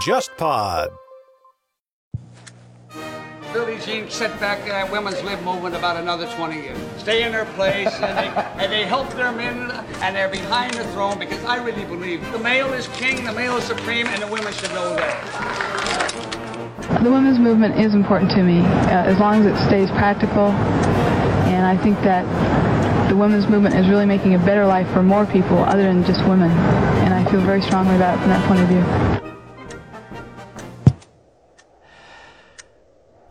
JustPod. Billie Jean set back that women's lib movement about another 20 years. Stay in their place, and they, and they help their men, and they're behind the throne because I really believe the male is king, the male is supreme, and the women should know that. The women's movement is important to me, uh, as long as it stays practical. And I think that the women's movement is really making a better life for more people other than just women. And I feel very strongly about it from that point of view.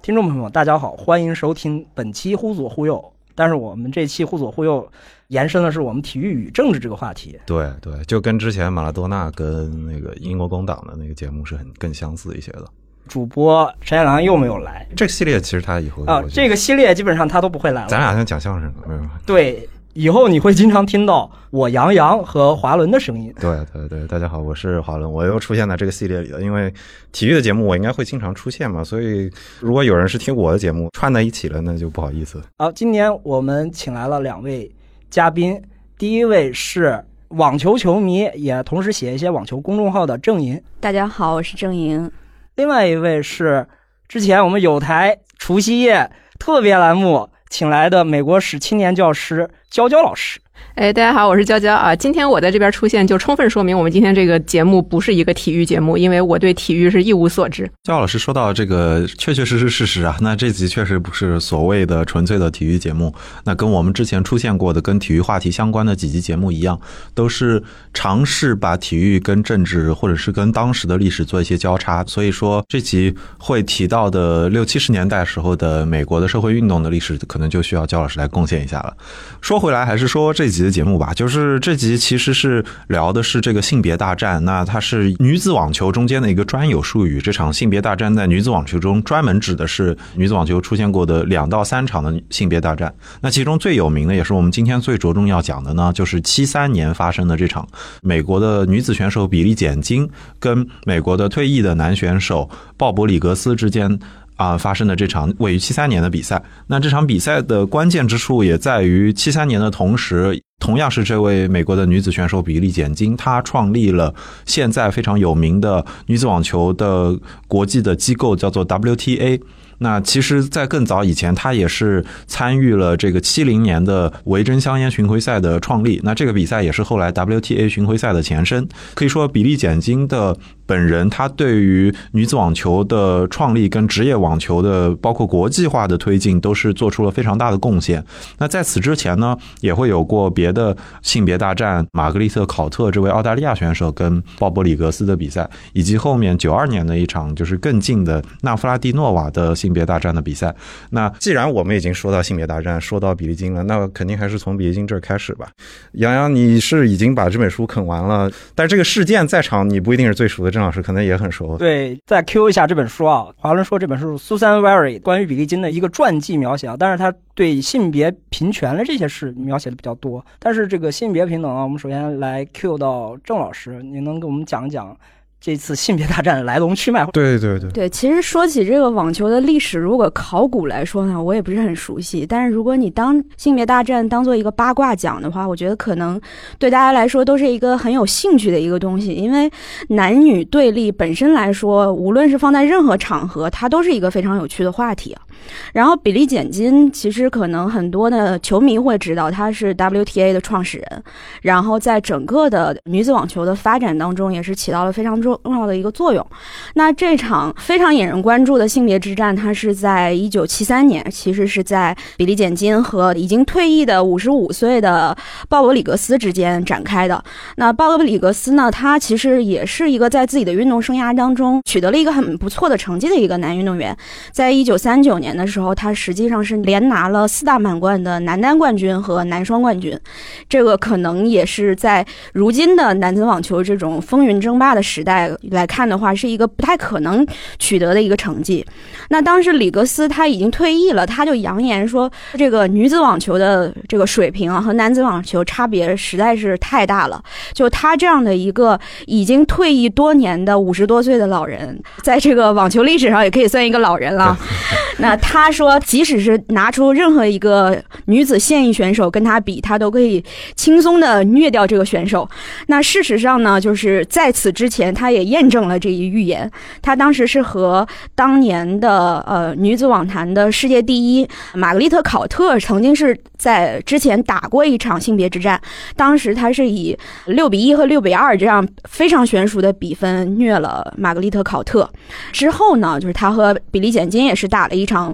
听众朋友们，大家好，欢迎收听本期《忽左忽右》。但是我们这期《忽左忽右》延伸的是我们体育与政治这个话题。对对，就跟之前马拉多纳跟那个英国工党的那个节目是很更相似一些的。主播陈彦良又没有来这个系列其实他以后啊，这个系列基本上他都不会来了。咱俩像讲相声，没有？对，以后你会经常听到我杨洋和华伦的声音。对对对，大家好，我是华伦，我又出现在这个系列里了。因为体育的节目我应该会经常出现嘛，所以如果有人是听我的节目串在一起了，那就不好意思。好，今年我们请来了两位嘉宾，第一位是网球球迷，也同时写一些网球公众号的郑莹。大家好，我是郑莹。另外一位是之前我们有台除夕夜特别栏目请来的美国史青年教师娇娇老师。哎，大家好，我是娇娇啊。今天我在这边出现，就充分说明我们今天这个节目不是一个体育节目，因为我对体育是一无所知。焦老师说到这个，确确实实事实啊。那这集确实不是所谓的纯粹的体育节目，那跟我们之前出现过的跟体育话题相关的几集节目一样，都是尝试把体育跟政治或者是跟当时的历史做一些交叉。所以说这集会提到的六七十年代时候的美国的社会运动的历史，可能就需要焦老师来贡献一下了。说回来，还是说这集的节目吧，就是这集其实是聊的是这个性别大战，那它是女子网球中间的一个专有术语。这场性别大战在女子网球中专门指的是女子网球出现过的两到三场的性别大战。那其中最有名的，也是我们今天最着重要讲的呢，就是七三年发生的这场美国的女子选手比利简金跟美国的退役的男选手鲍勃里格斯之间。啊，发生的这场位于七三年的比赛，那这场比赛的关键之处也在于七三年的同时，同样是这位美国的女子选手比利简金，她创立了现在非常有名的女子网球的国际的机构，叫做 WTA。那其实，在更早以前，她也是参与了这个七零年的维珍香烟巡回赛的创立。那这个比赛也是后来 WTA 巡回赛的前身。可以说，比利简金的。本人他对于女子网球的创立跟职业网球的包括国际化的推进都是做出了非常大的贡献。那在此之前呢，也会有过别的性别大战，玛格丽特考特这位澳大利亚选手跟鲍勃里格斯的比赛，以及后面九二年的一场就是更近的纳夫拉蒂诺瓦的性性别大战的比赛。那既然我们已经说到性别大战，说到比利金了，那肯定还是从比利金这儿开始吧。杨洋，你是已经把这本书啃完了，但这个事件在场你不一定是最熟的。郑老师可能也很熟。对，再 Q 一下这本书啊，华伦说这本书是 Susan Very 关于比利金的一个传记描写啊，但是他对性别平权的这些事描写的比较多。但是这个性别平等啊，我们首先来 Q 到郑老师，你能给我们讲讲？这次性别大战的来龙去脉，对对对对。其实说起这个网球的历史，如果考古来说呢，我也不是很熟悉。但是如果你当性别大战当做一个八卦讲的话，我觉得可能对大家来说都是一个很有兴趣的一个东西。因为男女对立本身来说，无论是放在任何场合，它都是一个非常有趣的话题啊。然后比利简金，其实可能很多的球迷会知道，他是 WTA 的创始人，然后在整个的女子网球的发展当中，也是起到了非常重。重要的一个作用。那这场非常引人关注的性别之战，它是在一九七三年，其实是在比利简金和已经退役的五十五岁的鲍勃里格斯之间展开的。那鲍勃里格斯呢，他其实也是一个在自己的运动生涯当中取得了一个很不错的成绩的一个男运动员。在一九三九年的时候，他实际上是连拿了四大满贯的男单冠军和男双冠军。这个可能也是在如今的男子网球这种风云争霸的时代。赛来看的话，是一个不太可能取得的一个成绩。那当时里格斯他已经退役了，他就扬言说，这个女子网球的这个水平啊和男子网球差别实在是太大了。就他这样的一个已经退役多年的五十多岁的老人，在这个网球历史上也可以算一个老人了。那他说，即使是拿出任何一个女子现役选手跟他比，他都可以轻松的虐掉这个选手。那事实上呢，就是在此之前，他他也验证了这一预言。他当时是和当年的呃女子网坛的世界第一玛格丽特考特曾经是在之前打过一场性别之战，当时他是以六比一和六比二这样非常悬殊的比分虐了玛格丽特考特。之后呢，就是他和比利简金也是打了一场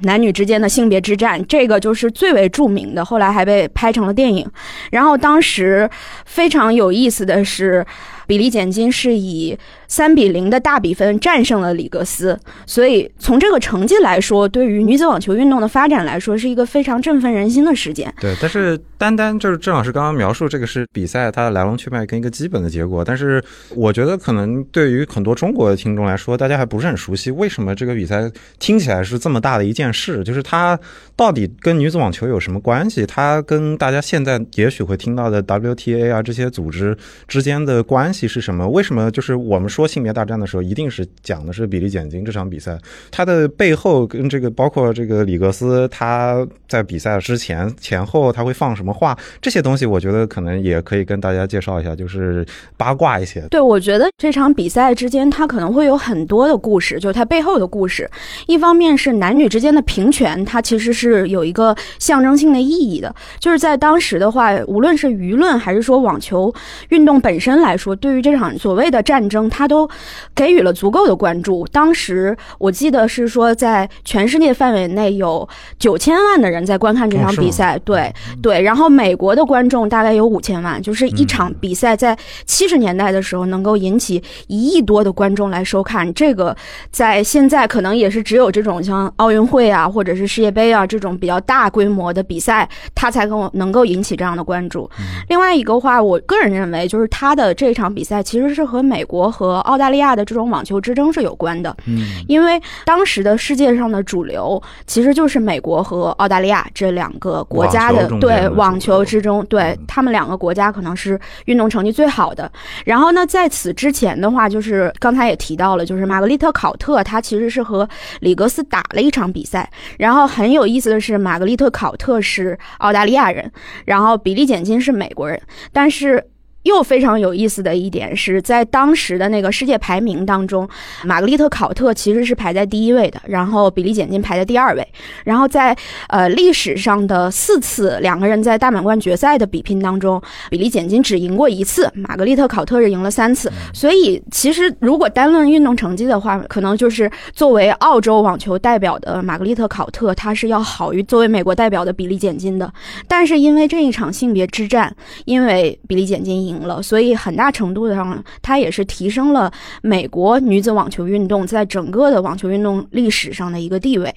男女之间的性别之战，这个就是最为著名的，后来还被拍成了电影。然后当时非常有意思的是。比例减金是以三比零的大比分战胜了里格斯，所以从这个成绩来说，对于女子网球运动的发展来说，是一个非常振奋人心的事件。对，但是单单就是郑老师刚刚描述这个是比赛它的来龙去脉跟一个基本的结果，但是我觉得可能对于很多中国的听众来说，大家还不是很熟悉，为什么这个比赛听起来是这么大的一件事？就是它到底跟女子网球有什么关系？它跟大家现在也许会听到的 WTA 啊这些组织之间的关系？是什么？为什么就是我们说性别大战的时候，一定是讲的是比利简金这场比赛？它的背后跟这个包括这个里格斯他在比赛之前前后他会放什么话？这些东西我觉得可能也可以跟大家介绍一下，就是八卦一些。对，我觉得这场比赛之间它可能会有很多的故事，就是它背后的故事。一方面是男女之间的平权，它其实是有一个象征性的意义的。就是在当时的话，无论是舆论还是说网球运动本身来说。对于这场所谓的战争，它他都给予了足够的关注。当时我记得是说，在全世界范围内有九千万的人在观看这场比赛，对对。然后美国的观众大概有五千万，就是一场比赛在七十年代的时候能够引起一亿多的观众来收看，这个在现在可能也是只有这种像奥运会啊，或者是世界杯啊这种比较大规模的比赛，它才能能够引起这样的关注。另外一个话，我个人认为就是他的这场。比赛其实是和美国和澳大利亚的这种网球之争是有关的，嗯，因为当时的世界上的主流其实就是美国和澳大利亚这两个国家的对网球之中，对他们两个国家可能是运动成绩最好的。然后呢，在此之前的话，就是刚才也提到了，就是玛格丽特考特，她其实是和里格斯打了一场比赛。然后很有意思的是，玛格丽特考特是澳大利亚人，然后比利简金是美国人，但是。又非常有意思的一点是在当时的那个世界排名当中，玛格丽特考特其实是排在第一位的，然后比利简金排在第二位。然后在呃历史上的四次两个人在大满贯决赛的比拼当中，比利简金只赢过一次，玛格丽特考特是赢了三次。所以其实如果单论运动成绩的话，可能就是作为澳洲网球代表的玛格丽特考特，他是要好于作为美国代表的比利简金的。但是因为这一场性别之战，因为比利简金赢。了，所以很大程度上，它也是提升了美国女子网球运动在整个的网球运动历史上的一个地位。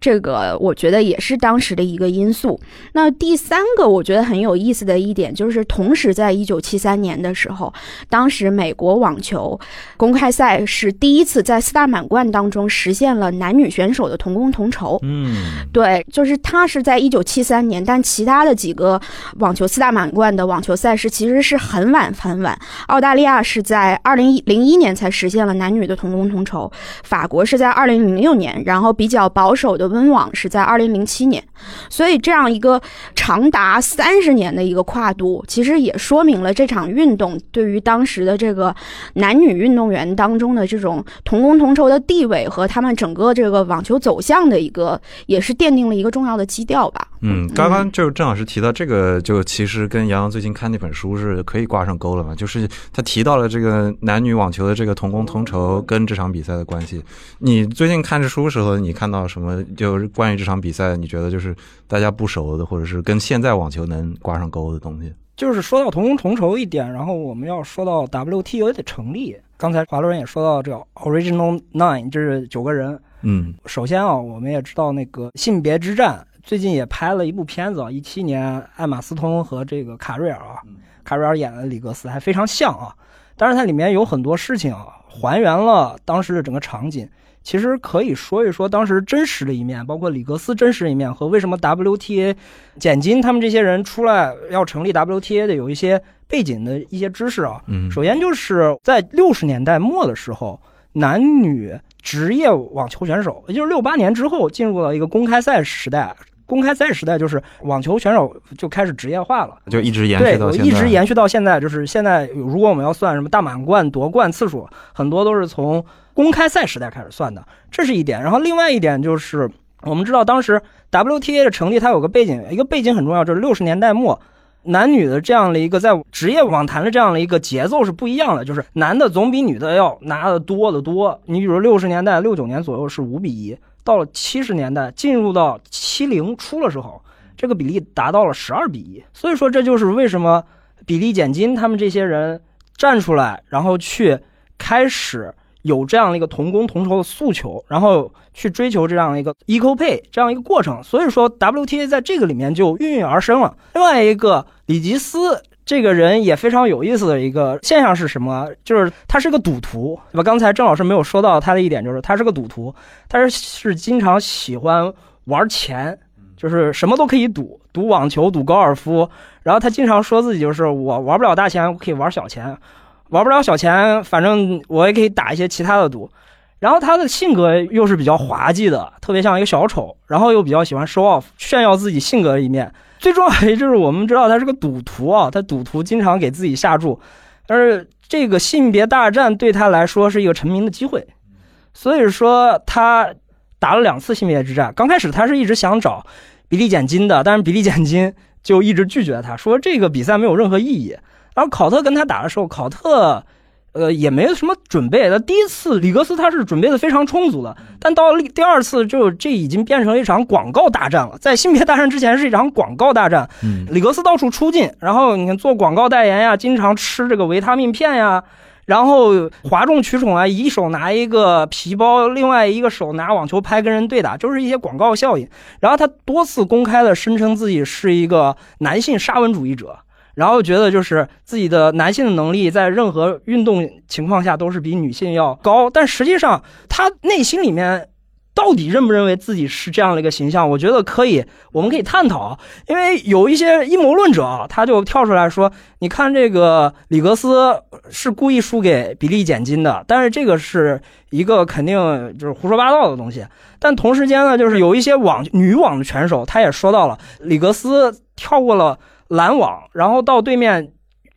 这个我觉得也是当时的一个因素。那第三个我觉得很有意思的一点，就是同时在一九七三年的时候，当时美国网球公开赛是第一次在四大满贯当中实现了男女选手的同工同酬。嗯，对，就是他是在一九七三年，但其他的几个网球四大满贯的网球赛事其实是很晚很晚。澳大利亚是在二零零一年才实现了男女的同工同酬，法国是在二零零六年，然后比较保守的。温网是在二零零七年，所以这样一个长达三十年的一个跨度，其实也说明了这场运动对于当时的这个男女运动员当中的这种同工同酬的地位和他们整个这个网球走向的一个，也是奠定了一个重要的基调吧。嗯，刚刚就郑老师提到这个，就其实跟杨洋最近看那本书是可以挂上钩了嘛？就是他提到了这个男女网球的这个同工同酬跟这场比赛的关系。你最近看这书的时候，你看到什么？就是关于这场比赛，你觉得就是大家不熟的，或者是跟现在网球能挂上钩的东西？就是说到同工同酬一点，然后我们要说到 WTO 的成立。刚才华罗人也说到这个 Original Nine，就是九个人。嗯，首先啊，我们也知道那个性别之战，最近也拍了一部片子啊，一七年艾玛斯通和这个卡瑞尔啊，卡瑞尔演的里格斯还非常像啊。但是它里面有很多事情啊，还原了当时的整个场景。其实可以说一说当时真实的一面，包括里格斯真实的一面和为什么 WTA、简金他们这些人出来要成立 WTA 的有一些背景的一些知识啊。嗯首先就是在六十年代末的时候，男女职业网球选手，也就是六八年之后进入了一个公开赛时代。公开赛时代就是网球选手就开始职业化了。就一直延续到，现在，一直延续到现在，就是现在，如果我们要算什么大满贯夺冠次数，很多都是从公开赛时代开始算的，这是一点。然后另外一点就是，我们知道当时 WTA 的成立，它有个背景，一个背景很重要，就是六十年代末。男女的这样的一个在职业网坛的这样的一个节奏是不一样的，就是男的总比女的要拿的多得多。你比如六十年代六九年左右是五比一，到了七十年代进入到七零初的时候，这个比例达到了十二比一。所以说这就是为什么比利简金他们这些人站出来，然后去开始有这样的一个同工同酬的诉求，然后去追求这样一个 equal pay 这样一个过程。所以说 WTA 在这个里面就孕育而生了。另外一个里吉斯。这个人也非常有意思的一个现象是什么？就是他是个赌徒，对吧？刚才郑老师没有说到他的一点，就是他是个赌徒，他是是经常喜欢玩钱，就是什么都可以赌，赌网球，赌高尔夫。然后他经常说自己就是我玩不了大钱，我可以玩小钱，玩不了小钱，反正我也可以打一些其他的赌。然后他的性格又是比较滑稽的，特别像一个小丑，然后又比较喜欢 show off，炫耀自己性格的一面。最重要的就是我们知道他是个赌徒啊，他赌徒经常给自己下注，但是这个性别大战对他来说是一个成名的机会，所以说他打了两次性别之战。刚开始他是一直想找比利简金的，但是比利简金就一直拒绝他，说这个比赛没有任何意义。然后考特跟他打的时候，考特。呃，也没有什么准备。那第一次里格斯他是准备的非常充足的，但到了第二次，就这已经变成了一场广告大战了。在性别大战之前是一场广告大战，嗯，里格斯到处出镜，然后你看做广告代言呀，经常吃这个维他命片呀，然后哗众取宠啊，一手拿一个皮包，另外一个手拿网球拍跟人对打，就是一些广告效应。然后他多次公开的声称自己是一个男性沙文主义者。然后觉得就是自己的男性的能力在任何运动情况下都是比女性要高，但实际上他内心里面到底认不认为自己是这样的一个形象？我觉得可以，我们可以探讨。因为有一些阴谋论者啊，他就跳出来说：“你看这个里格斯是故意输给比利简金的，但是这个是一个肯定就是胡说八道的东西。”但同时间呢，就是有一些网女网的选手，他也说到了里格斯跳过了。拦网，然后到对面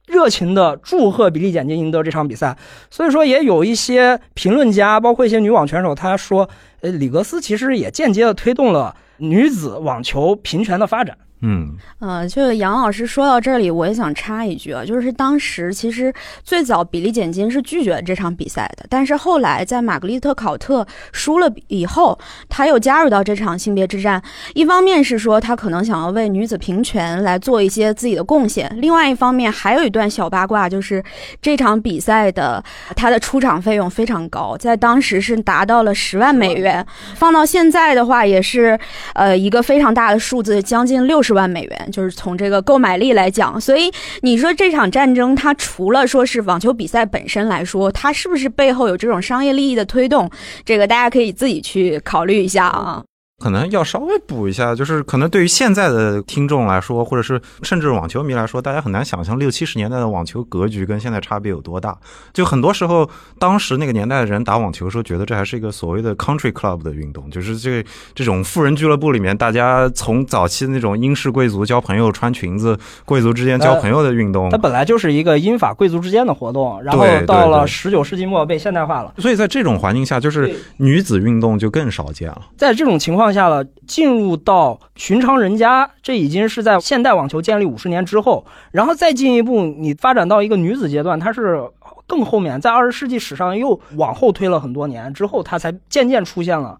热情的祝贺比利简金赢得这场比赛。所以说，也有一些评论家，包括一些女网选手，他说，呃，里格斯其实也间接的推动了女子网球平权的发展。嗯，呃，就杨老师说到这里，我也想插一句啊，就是当时其实最早比利简金是拒绝这场比赛的，但是后来在玛格丽特考特输了以后，他又加入到这场性别之战。一方面是说他可能想要为女子平权来做一些自己的贡献，另外一方面还有一段小八卦，就是这场比赛的他的出场费用非常高，在当时是达到了十万美元，放到现在的话也是呃一个非常大的数字，将近六十。万美元，就是从这个购买力来讲，所以你说这场战争，它除了说是网球比赛本身来说，它是不是背后有这种商业利益的推动？这个大家可以自己去考虑一下啊。可能要稍微补一下，就是可能对于现在的听众来说，或者是甚至网球迷来说，大家很难想象六七十年代的网球格局跟现在差别有多大。就很多时候，当时那个年代的人打网球的时候，觉得这还是一个所谓的 country club 的运动，就是这这种富人俱乐部里面，大家从早期的那种英式贵族交朋友、穿裙子、贵族之间交朋友的运动，它本来就是一个英法贵族之间的活动，然后到了十九世纪末被现代化了。所以在这种环境下，就是女子运动就更少见了。在这种情况下了，进入到寻常人家，这已经是在现代网球建立五十年之后，然后再进一步，你发展到一个女子阶段，它是更后面，在二十世纪史上又往后推了很多年之后，它才渐渐出现了。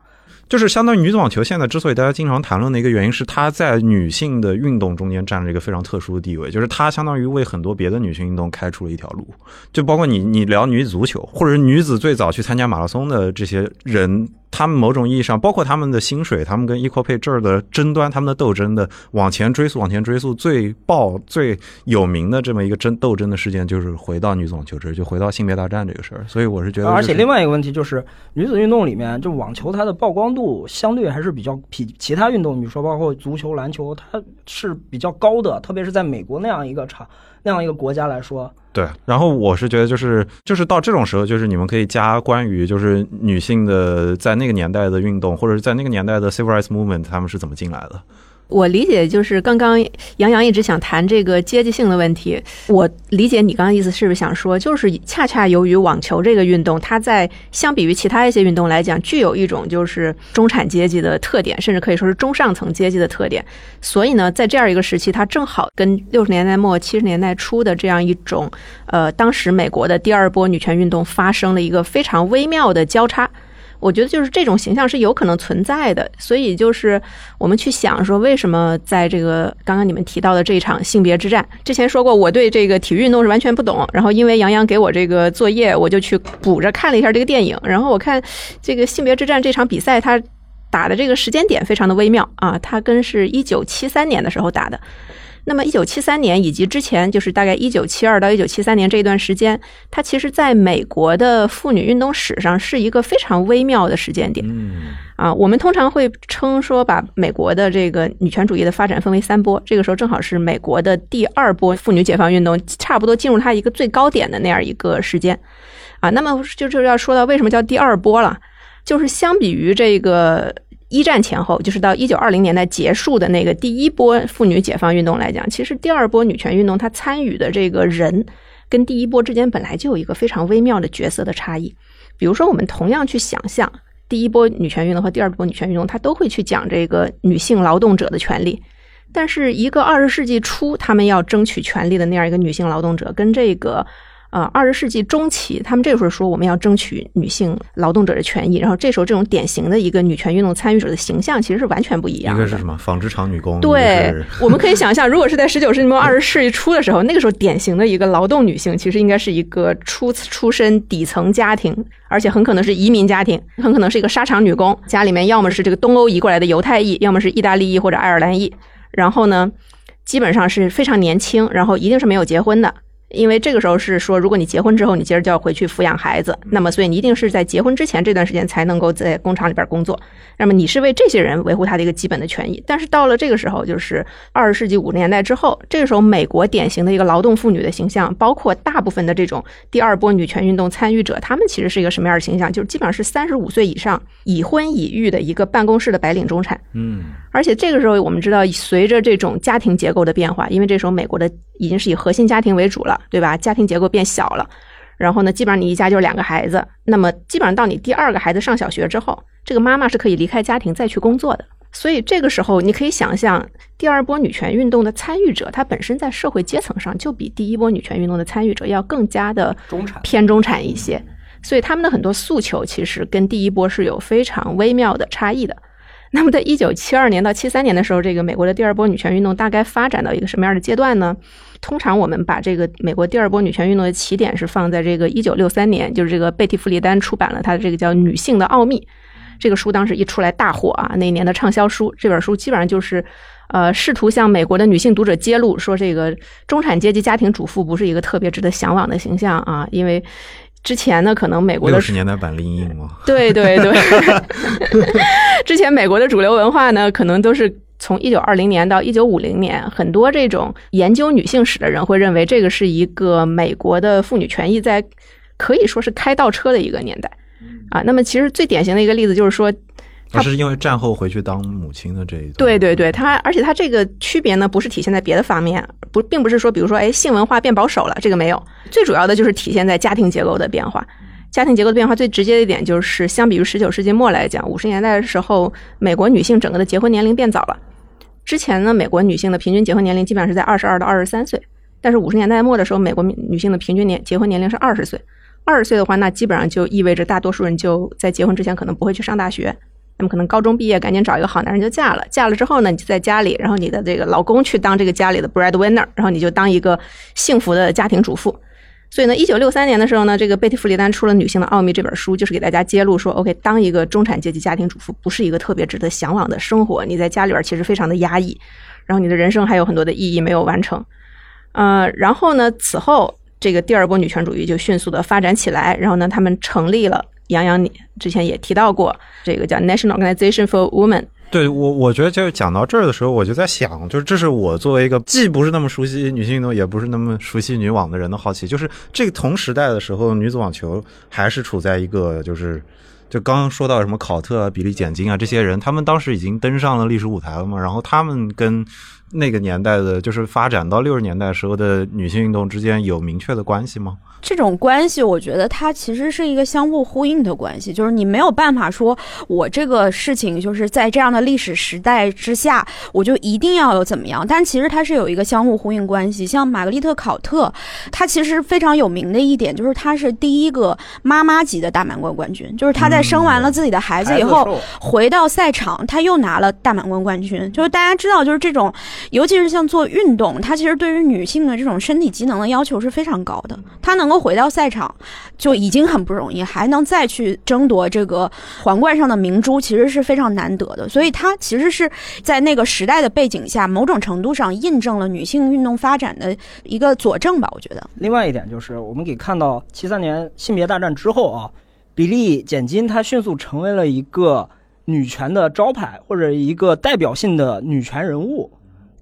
就是相当于女子网球现在之所以大家经常谈论的一个原因是，它在女性的运动中间占了一个非常特殊的地位，就是它相当于为很多别的女性运动开出了一条路。就包括你你聊女子足球，或者是女子最早去参加马拉松的这些人。他们某种意义上，包括他们的薪水，他们跟 Equal Pay 这儿的争端，他们的斗争的往前追溯，往前追溯，最爆最有名的这么一个争斗争的事件，就是回到女子网球这儿，就回到性别大战这个事儿。所以我是觉得，而且另外一个问题就是，女子运动里面，就网球它的曝光度相对还是比较比其他运动，比如说包括足球、篮球，它是比较高的，特别是在美国那样一个场那样一个国家来说。对，然后我是觉得，就是就是到这种时候，就是你们可以加关于就是女性的在那个年代的运动，或者是在那个年代的 civil rights movement，他们是怎么进来的。我理解就是刚刚杨洋一直想谈这个阶级性的问题。我理解你刚刚意思是不是想说，就是恰恰由于网球这个运动，它在相比于其他一些运动来讲，具有一种就是中产阶级的特点，甚至可以说是中上层阶级的特点。所以呢，在这样一个时期，它正好跟六十年代末七十年代初的这样一种呃，当时美国的第二波女权运动发生了一个非常微妙的交叉。我觉得就是这种形象是有可能存在的，所以就是我们去想说，为什么在这个刚刚你们提到的这场性别之战，之前说过我对这个体育运动是完全不懂，然后因为杨洋给我这个作业，我就去补着看了一下这个电影，然后我看这个性别之战这场比赛，它打的这个时间点非常的微妙啊，它跟是一九七三年的时候打的。那么，一九七三年以及之前，就是大概一九七二到一九七三年这一段时间，它其实在美国的妇女运动史上是一个非常微妙的时间点。嗯，啊，我们通常会称说把美国的这个女权主义的发展分为三波，这个时候正好是美国的第二波妇女解放运动差不多进入它一个最高点的那样一个时间。啊，那么就是要说到为什么叫第二波了，就是相比于这个。一战前后，就是到一九二零年代结束的那个第一波妇女解放运动来讲，其实第二波女权运动它参与的这个人，跟第一波之间本来就有一个非常微妙的角色的差异。比如说，我们同样去想象第一波女权运动和第二波女权运动，它都会去讲这个女性劳动者的权利，但是一个二十世纪初他们要争取权利的那样一个女性劳动者，跟这个。啊，二十世纪中期，他们这个时候说我们要争取女性劳动者的权益，然后这时候这种典型的一个女权运动参与者的形象其实是完全不一样。一个是什么？纺织厂女工。对，我们可以想象，如果是在十九世纪末二十世纪初的时候，那个时候典型的一个劳动女性，其实应该是一个出出身底层家庭，而且很可能是移民家庭，很可能是一个沙场女工，家里面要么是这个东欧移过来的犹太裔，要么是意大利裔或者爱尔兰裔，然后呢，基本上是非常年轻，然后一定是没有结婚的。因为这个时候是说，如果你结婚之后，你接着就要回去抚养孩子，那么所以你一定是在结婚之前这段时间才能够在工厂里边工作。那么你是为这些人维护他的一个基本的权益。但是到了这个时候，就是二十世纪五十年代之后，这个时候美国典型的一个劳动妇女的形象，包括大部分的这种第二波女权运动参与者，他们其实是一个什么样的形象？就是基本上是三十五岁以上、已婚已育的一个办公室的白领中产。嗯，而且这个时候我们知道，随着这种家庭结构的变化，因为这时候美国的已经是以核心家庭为主了。对吧？家庭结构变小了，然后呢，基本上你一家就是两个孩子。那么，基本上到你第二个孩子上小学之后，这个妈妈是可以离开家庭再去工作的。所以这个时候，你可以想象，第二波女权运动的参与者，她本身在社会阶层上就比第一波女权运动的参与者要更加的中产偏中产一些。所以他们的很多诉求其实跟第一波是有非常微妙的差异的。那么，在一九七二年到七三年的时候，这个美国的第二波女权运动大概发展到一个什么样的阶段呢？通常我们把这个美国第二波女权运动的起点是放在这个一九六三年，就是这个贝蒂·弗里丹出版了他的这个叫《女性的奥秘》这个书，当时一出来大火啊，那一年的畅销书。这本书基本上就是，呃，试图向美国的女性读者揭露说，这个中产阶级家庭主妇不是一个特别值得向往的形象啊，因为之前呢，可能美国的六十年代版林荫吗？对 对对，之前美国的主流文化呢，可能都是。从一九二零年到一九五零年，很多这种研究女性史的人会认为，这个是一个美国的妇女权益在可以说是开倒车的一个年代啊。那么，其实最典型的一个例子就是说，他是因为战后回去当母亲的这一段。对对对，他而且他这个区别呢，不是体现在别的方面，不，并不是说，比如说，哎，性文化变保守了，这个没有。最主要的就是体现在家庭结构的变化。家庭结构的变化最直接的一点就是，相比于十九世纪末来讲，五十年代的时候，美国女性整个的结婚年龄变早了。之前呢，美国女性的平均结婚年龄基本上是在二十二到二十三岁，但是五十年代末的时候，美国女性的平均年结婚年龄是二十岁。二十岁的话，那基本上就意味着大多数人就在结婚之前可能不会去上大学，那么可能高中毕业，赶紧找一个好男人就嫁了。嫁了之后呢，你就在家里，然后你的这个老公去当这个家里的 breadwinner，然后你就当一个幸福的家庭主妇。所以呢，一九六三年的时候呢，这个贝蒂·弗里丹出了《女性的奥秘》这本书，就是给大家揭露说，OK，当一个中产阶级家庭主妇不是一个特别值得向往的生活，你在家里边其实非常的压抑，然后你的人生还有很多的意义没有完成。呃，然后呢，此后这个第二波女权主义就迅速的发展起来，然后呢，他们成立了，杨洋你之前也提到过，这个叫 National Organization for Women。对我，我觉得就讲到这儿的时候，我就在想，就是这是我作为一个既不是那么熟悉女性运动，也不是那么熟悉女网的人的好奇，就是这个同时代的时候，女子网球还是处在一个就是，就刚刚说到什么考特啊、比利·简金啊这些人，他们当时已经登上了历史舞台了嘛，然后他们跟那个年代的，就是发展到六十年代时候的女性运动之间有明确的关系吗？这种关系，我觉得它其实是一个相互呼应的关系，就是你没有办法说，我这个事情就是在这样的历史时代之下，我就一定要有怎么样。但其实它是有一个相互呼应关系。像玛格丽特·考特，她其实非常有名的一点就是她是第一个妈妈级的大满贯冠军，就是她在生完了自己的孩子以后，回到赛场，她又拿了大满贯冠军。就是大家知道，就是这种，尤其是像做运动，它其实对于女性的这种身体机能的要求是非常高的。她能够回到赛场就已经很不容易，还能再去争夺这个皇冠上的明珠，其实是非常难得的。所以她其实是在那个时代的背景下，某种程度上印证了女性运动发展的一个佐证吧。我觉得。另外一点就是，我们可以看到七三年性别大战之后啊，比利·简金她迅速成为了一个女权的招牌或者一个代表性的女权人物。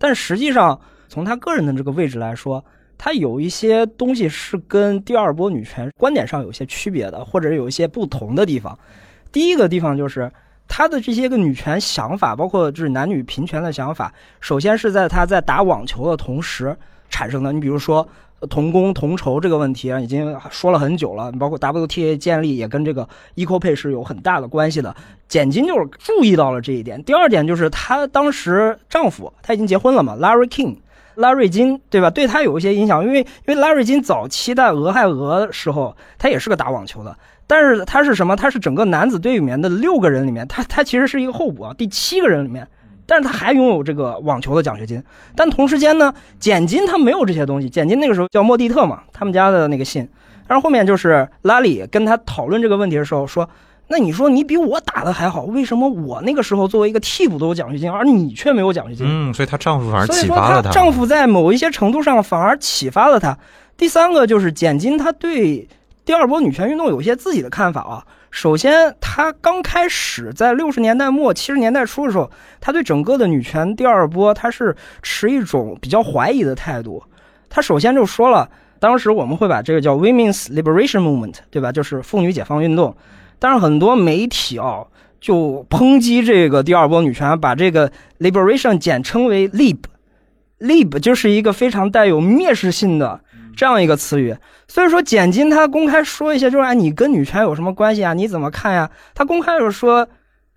但实际上，从他个人的这个位置来说，他有一些东西是跟第二波女权观点上有些区别的，或者有一些不同的地方。第一个地方就是。他的这些个女权想法，包括就是男女平权的想法，首先是在他在打网球的同时产生的。你比如说，同工同酬这个问题啊，已经说了很久了，包括 WTA 建立也跟这个 equal pay 是有很大的关系的。简金就是注意到了这一点。第二点就是她当时丈夫她已经结婚了嘛，Larry King。拉瑞金对吧？对她有一些影响，因为因为拉瑞金早期在俄亥俄时候，他也是个打网球的，但是他是什么？他是整个男子队里面的六个人里面，他他其实是一个候补啊，第七个人里面，但是他还拥有这个网球的奖学金。但同时间呢，简金他没有这些东西。简金那个时候叫莫蒂特嘛，他们家的那个信。然后后面就是拉里跟他讨论这个问题的时候说。那你说你比我打的还好，为什么我那个时候作为一个替补都有奖学金，而你却没有奖学金？嗯，所以她丈夫反而启发了她丈夫在某一些程度上反而启发了她。第三个就是简金，她对第二波女权运动有一些自己的看法啊。首先，她刚开始在六十年代末七十年代初的时候，她对整个的女权第二波，她是持一种比较怀疑的态度。她首先就说了，当时我们会把这个叫 Women's Liberation Movement，对吧？就是妇女解放运动。但是很多媒体啊，就抨击这个第二波女权，把这个 liberation 简称为 lib，lib 就是一个非常带有蔑视性的这样一个词语。所以说，简金他公开说一些，就是啊，你跟女权有什么关系啊？你怎么看呀？他公开就说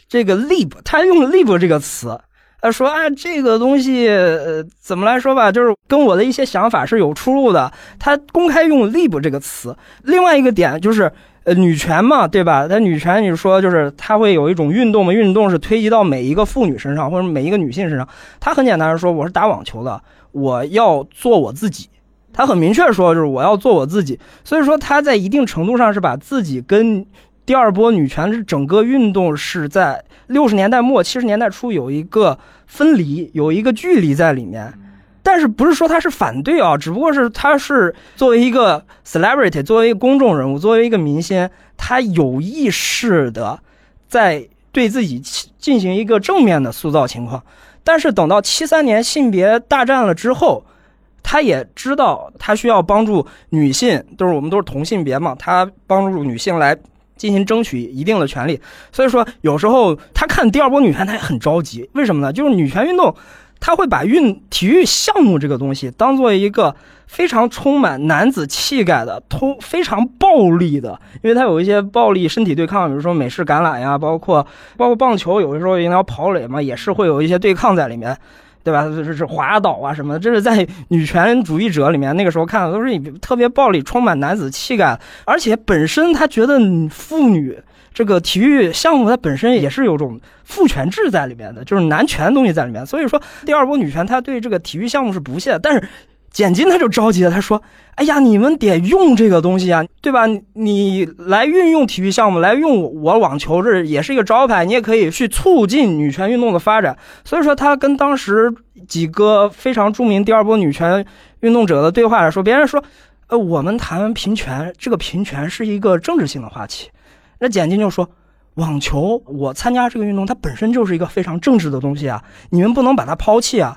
这个 lib，他用 lib 这个词。他说：“啊，这个东西，呃，怎么来说吧，就是跟我的一些想法是有出入的。”他公开用 “lib” 这个词。另外一个点就是，呃，女权嘛，对吧？那女权，你说就是它会有一种运动嘛，运动是推及到每一个妇女身上或者每一个女性身上。他很简单的说，我是打网球的，我要做我自己。他很明确说，就是我要做我自己。所以说，他在一定程度上是把自己跟第二波女权是整个运动是在六十年代末七十年代初有一个分离，有一个距离在里面。但是不是说他是反对啊？只不过是他是作为一个 celebrity，作为一个公众人物，作为一个明星，他有意识的在对自己进行一个正面的塑造情况。但是等到七三年性别大战了之后，他也知道他需要帮助女性，都是我们都是同性别嘛，他帮助女性来进行争取一定的权利。所以说，有时候他看第二波女权，他也很着急。为什么呢？就是女权运动，他会把运体育项目这个东西当做一个非常充满男子气概的、通非常暴力的，因为它有一些暴力身体对抗，比如说美式橄榄呀，包括包括棒球，有的时候也要跑垒嘛，也是会有一些对抗在里面。对吧？这是滑倒啊什么的，这是在女权主义者里面那个时候看的都是特别暴力、充满男子气概，而且本身他觉得妇女这个体育项目它本身也是有种父权制在里面的，就是男权的东西在里面。所以说，第二波女权它对这个体育项目是不屑，但是简金他就着急了，他说：“哎呀，你们得用这个东西啊，对吧？你来运用体育项目，来用我网球，这也是一个招牌，你也可以去促进女权运动的发展。”所以说，他跟当时几个非常著名第二波女权运动者的对话来说，别人说：“呃，我们谈平权，这个平权是一个政治性的话题。”那简金就说：“网球，我参加这个运动，它本身就是一个非常政治的东西啊，你们不能把它抛弃啊。”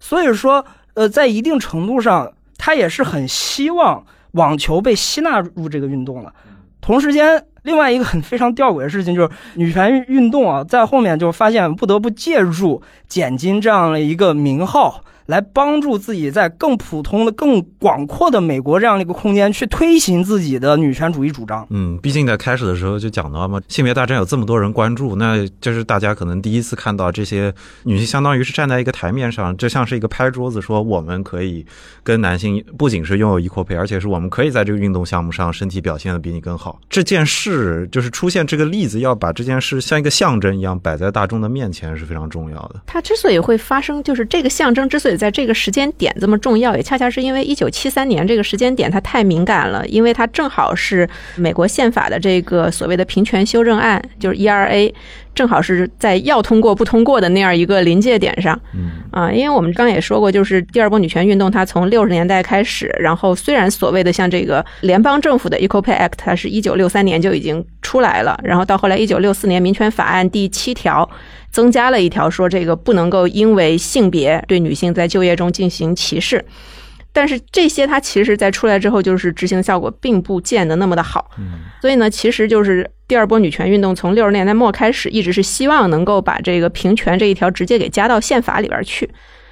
所以说。呃，在一定程度上，他也是很希望网球被吸纳入这个运动了。同时间，另外一个很非常吊诡的事情就是，女权运动啊，在后面就发现不得不借助减金这样的一个名号。来帮助自己在更普通的、更广阔的美国这样的一个空间去推行自己的女权主义主张。嗯，毕竟在开始的时候就讲到嘛，性别大战有这么多人关注，那就是大家可能第一次看到这些女性，相当于是站在一个台面上，就像是一个拍桌子说我们可以跟男性不仅是拥有 equal pay，而且是我们可以在这个运动项目上身体表现的比你更好。这件事就是出现这个例子，要把这件事像一个象征一样摆在大众的面前是非常重要的。它之所以会发生，就是这个象征之所以。在这个时间点这么重要，也恰恰是因为一九七三年这个时间点它太敏感了，因为它正好是美国宪法的这个所谓的平权修正案，就是 ERA，正好是在要通过不通过的那样一个临界点上。嗯啊，因为我们刚也说过，就是第二波女权运动，它从六十年代开始，然后虽然所谓的像这个联邦政府的 Equal Pay Act，它是一九六三年就已经出来了，然后到后来一九六四年民权法案第七条。增加了一条说，这个不能够因为性别对女性在就业中进行歧视，但是这些它其实，在出来之后，就是执行效果并不见得那么的好。所以呢，其实就是第二波女权运动从六十年代末开始，一直是希望能够把这个平权这一条直接给加到宪法里边去。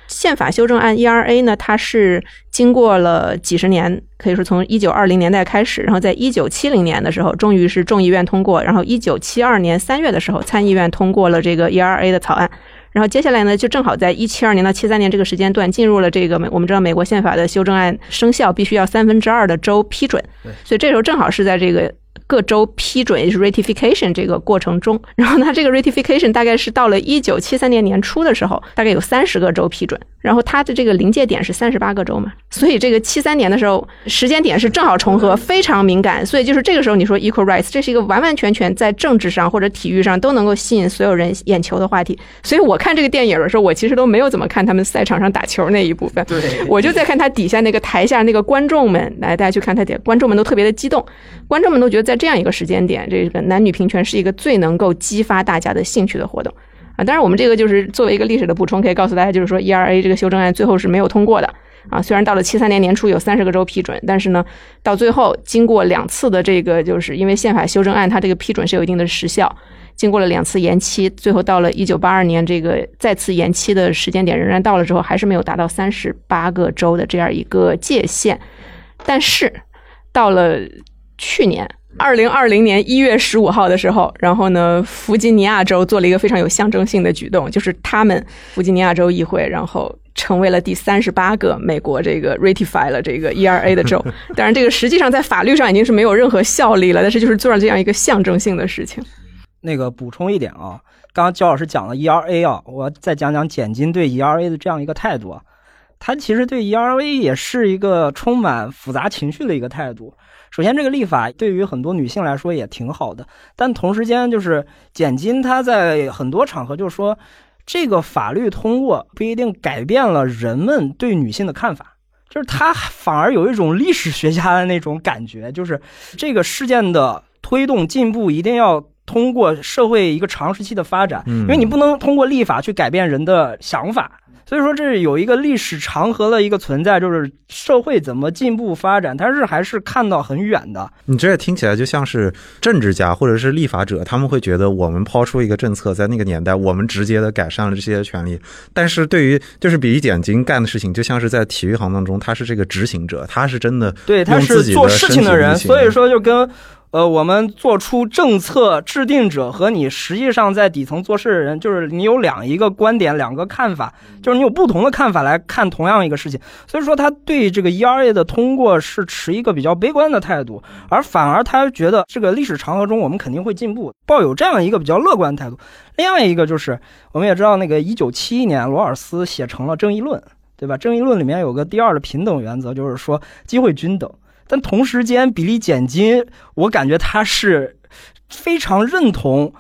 宪法修正案 ERA 呢，它是经过了几十年，可以说从一九二零年代开始，然后在一九七零年的时候，终于是众议院通过，然后一九七二年三月的时候，参议院通过了这个 ERA 的草案，然后接下来呢，就正好在一七二年到七三年这个时间段，进入了这个美，我们知道美国宪法的修正案生效必须要三分之二的州批准，所以这时候正好是在这个。各州批准也是 ratification 这个过程中，然后呢，这个 ratification 大概是到了一九七三年年初的时候，大概有三十个州批准，然后它的这个临界点是三十八个州嘛，所以这个七三年的时候时间点是正好重合，非常敏感，所以就是这个时候你说 equal rights，这是一个完完全全在政治上或者体育上都能够吸引所有人眼球的话题，所以我看这个电影的时候，我其实都没有怎么看他们赛场上打球那一部分，对，我就在看他底下那个台下那个观众们，来大家去看他点，观众们都特别的激动，观众们都觉得在这样一个时间点，这个男女平权是一个最能够激发大家的兴趣的活动啊！当然，我们这个就是作为一个历史的补充，可以告诉大家，就是说 ERA 这个修正案最后是没有通过的啊。虽然到了七三年年初有三十个州批准，但是呢，到最后经过两次的这个，就是因为宪法修正案它这个批准是有一定的时效，经过了两次延期，最后到了一九八二年这个再次延期的时间点仍然到了之后，还是没有达到三十八个州的这样一个界限。但是到了去年。二零二零年一月十五号的时候，然后呢，弗吉尼亚州做了一个非常有象征性的举动，就是他们弗吉尼亚州议会，然后成为了第三十八个美国这个 ratify 了这个 ERA 的州。当然，这个实际上在法律上已经是没有任何效力了，但是就是做了这样一个象征性的事情。那个补充一点啊，刚刚焦老师讲了 ERA 啊，我再讲讲简金对 ERA 的这样一个态度啊，他其实对 ERV 也是一个充满复杂情绪的一个态度。首先，这个立法对于很多女性来说也挺好的，但同时间就是简金他在很多场合就说，这个法律通过不一定改变了人们对女性的看法，就是他反而有一种历史学家的那种感觉，就是这个事件的推动进步一定要通过社会一个长时期的发展，因为你不能通过立法去改变人的想法。所以说，这是有一个历史长河的一个存在，就是社会怎么进步发展，它是还是看到很远的。你这听起来就像是政治家或者是立法者，他们会觉得我们抛出一个政策，在那个年代，我们直接的改善了这些权利。但是对于就是比利简金干的事情，就像是在体育行当中，他是这个执行者，他是真的对，他是做事情的人，所以说就跟。呃，我们做出政策制定者和你实际上在底层做事的人，就是你有两一个观点，两个看法，就是你有不同的看法来看同样一个事情。所以说，他对这个 ERA 的通过是持一个比较悲观的态度，而反而他觉得这个历史长河中我们肯定会进步，抱有这样一个比较乐观的态度。另外一个就是，我们也知道那个一九七一年罗尔斯写成了《正义论》，对吧？《正义论》里面有个第二的平等原则，就是说机会均等。但同时间，比利简金，我感觉他是非常认同，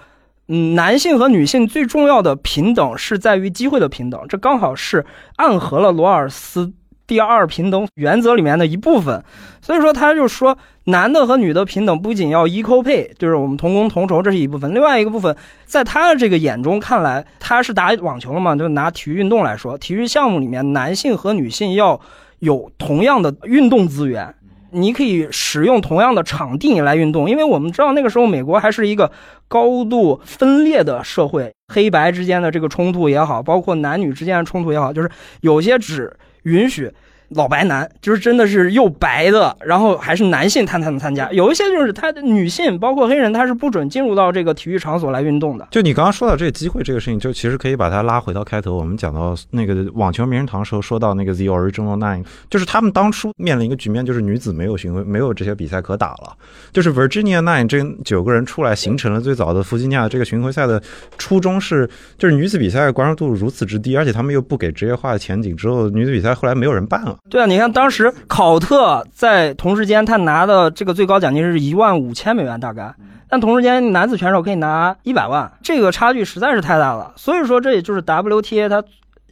嗯，男性和女性最重要的平等是在于机会的平等，这刚好是暗合了罗尔斯第二平等原则里面的一部分。所以说，他就说，男的和女的平等不仅要 equal pay，就是我们同工同酬，这是一部分；另外一个部分，在他的这个眼中看来，他是打网球了嘛，就拿体育运动来说，体育项目里面男性和女性要有同样的运动资源。你可以使用同样的场地来运动，因为我们知道那个时候美国还是一个高度分裂的社会，黑白之间的这个冲突也好，包括男女之间的冲突也好，就是有些只允许。老白男就是真的是又白的，然后还是男性，他才能参加。有一些就是他的女性，包括黑人，他是不准进入到这个体育场所来运动的。就你刚刚说到这个机会这个事情，就其实可以把它拉回到开头，我们讲到那个网球名人堂时候说到那个 The Original Nine，就是他们当初面临一个局面，就是女子没有巡回，没有这些比赛可打了。就是 Virginia Nine 这九个人出来，形成了最早的弗吉尼亚这个巡回赛的初衷是，就是女子比赛关注度如此之低，而且他们又不给职业化的前景，之后女子比赛后来没有人办了。对啊，你看当时考特在同时间他拿的这个最高奖金是一万五千美元大概，但同时间男子选手可以拿一百万，这个差距实在是太大了。所以说这也就是 WTA 它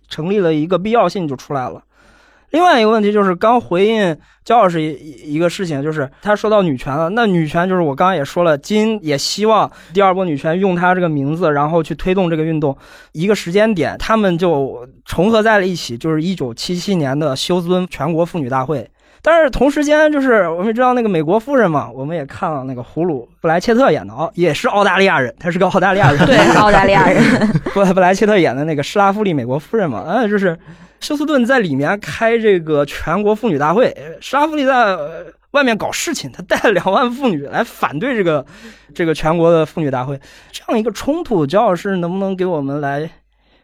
成立了一个必要性就出来了。另外一个问题就是刚回应焦老师一一个事情，就是他说到女权了。那女权就是我刚刚也说了，金也希望第二波女权用他这个名字，然后去推动这个运动。一个时间点，他们就重合在了一起，就是一九七七年的休斯敦全国妇女大会。但是同时间，就是我们知道那个美国夫人嘛，我们也看了那个葫芦布莱切特演的哦，也是澳大利亚人，他是个澳大利亚人，对，澳大利亚人。布 布莱切特演的那个施拉夫利美国夫人嘛，嗯，就是。休斯顿在里面开这个全国妇女大会，施拉夫利在外面搞事情，他带了两万妇女来反对这个这个全国的妇女大会，这样一个冲突，焦老师能不能给我们来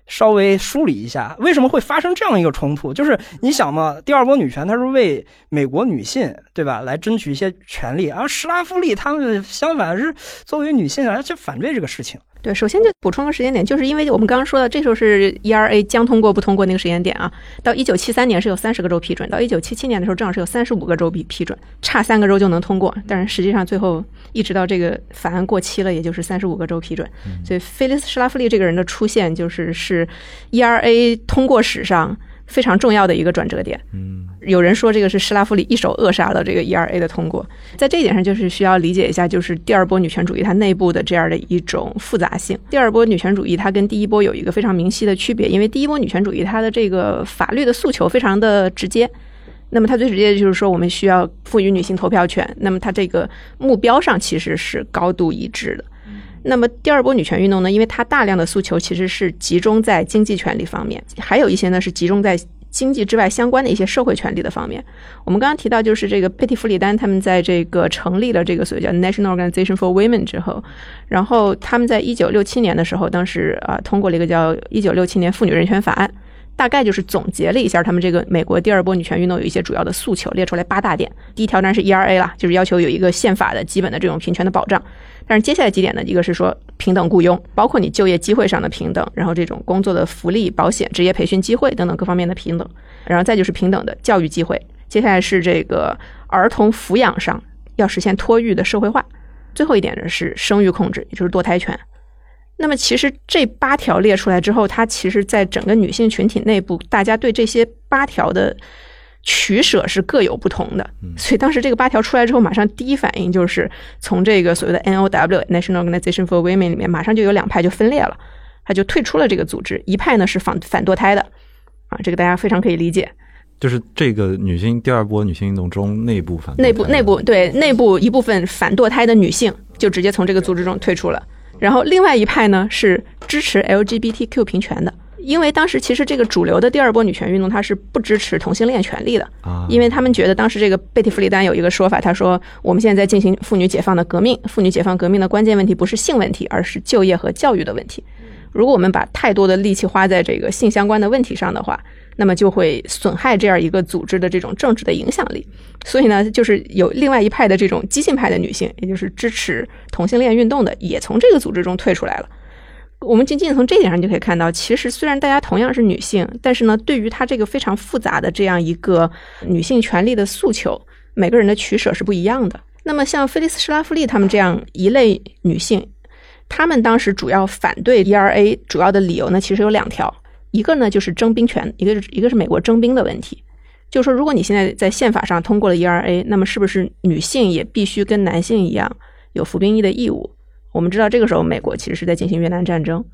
稍微梳理一下，为什么会发生这样一个冲突？就是你想嘛，第二波女权它是为美国女性对吧来争取一些权利，而施拉夫利他们相反是作为女性来去反对这个事情。对，首先就补充个时间点，就是因为我们刚刚说的，这时候是 ERA 将通过不通过那个时间点啊。到一九七三年是有三十个州批准，到一九七七年的时候正好是有三十五个州批批准，差三个州就能通过。但是实际上最后一直到这个法案过期了，也就是三十五个州批准。所以菲利斯施拉夫利这个人的出现，就是是 ERA 通过史上。非常重要的一个转折点。嗯，有人说这个是施拉夫里一手扼杀了这个 ERA 的通过，在这一点上就是需要理解一下，就是第二波女权主义它内部的这样的一种复杂性。第二波女权主义它跟第一波有一个非常明晰的区别，因为第一波女权主义它的这个法律的诉求非常的直接，那么它最直接的就是说我们需要赋予女性投票权，那么它这个目标上其实是高度一致的。那么第二波女权运动呢？因为它大量的诉求其实是集中在经济权利方面，还有一些呢是集中在经济之外相关的一些社会权利的方面。我们刚刚提到，就是这个佩蒂弗里丹他们在这个成立了这个所谓叫 National Organization for Women 之后，然后他们在一九六七年的时候，当时啊通过了一个叫一九六七年妇女人权法案。大概就是总结了一下他们这个美国第二波女权运动有一些主要的诉求，列出来八大点。第一条当然是 ERA 啦，就是要求有一个宪法的基本的这种平权的保障。但是接下来几点呢？一个是说平等雇佣，包括你就业机会上的平等，然后这种工作的福利、保险、职业培训机会等等各方面的平等，然后再就是平等的教育机会。接下来是这个儿童抚养上要实现托育的社会化。最后一点呢是生育控制，也就是堕胎权。那么，其实这八条列出来之后，它其实在整个女性群体内部，大家对这些八条的取舍是各有不同的。所以当时这个八条出来之后，马上第一反应就是从这个所谓的 N O W National Organization for Women 里面，马上就有两派就分裂了，他就退出了这个组织。一派呢是反反堕胎的，啊，这个大家非常可以理解。就是这个女性第二波女性运动中内部反内部内部对内部一部分反堕胎的女性，就直接从这个组织中退出了。然后另外一派呢是支持 LGBTQ 平权的，因为当时其实这个主流的第二波女权运动，它是不支持同性恋权利的，啊，因为他们觉得当时这个贝蒂·弗里丹有一个说法，他说我们现在在进行妇女解放的革命，妇女解放革命的关键问题不是性问题，而是就业和教育的问题。如果我们把太多的力气花在这个性相关的问题上的话，那么就会损害这样一个组织的这种政治的影响力。所以呢，就是有另外一派的这种激进派的女性，也就是支持同性恋运动的，也从这个组织中退出来了。我们仅仅从这一点上就可以看到，其实虽然大家同样是女性，但是呢，对于她这个非常复杂的这样一个女性权利的诉求，每个人的取舍是不一样的。那么像菲利斯·施拉夫利他们这样一类女性，她们当时主要反对 ERA 主要的理由呢，其实有两条，一个呢就是征兵权，一个是一个是美国征兵的问题，就是说如果你现在在宪法上通过了 ERA，那么是不是女性也必须跟男性一样有服兵役的义务？我们知道这个时候美国其实是在进行越南战争。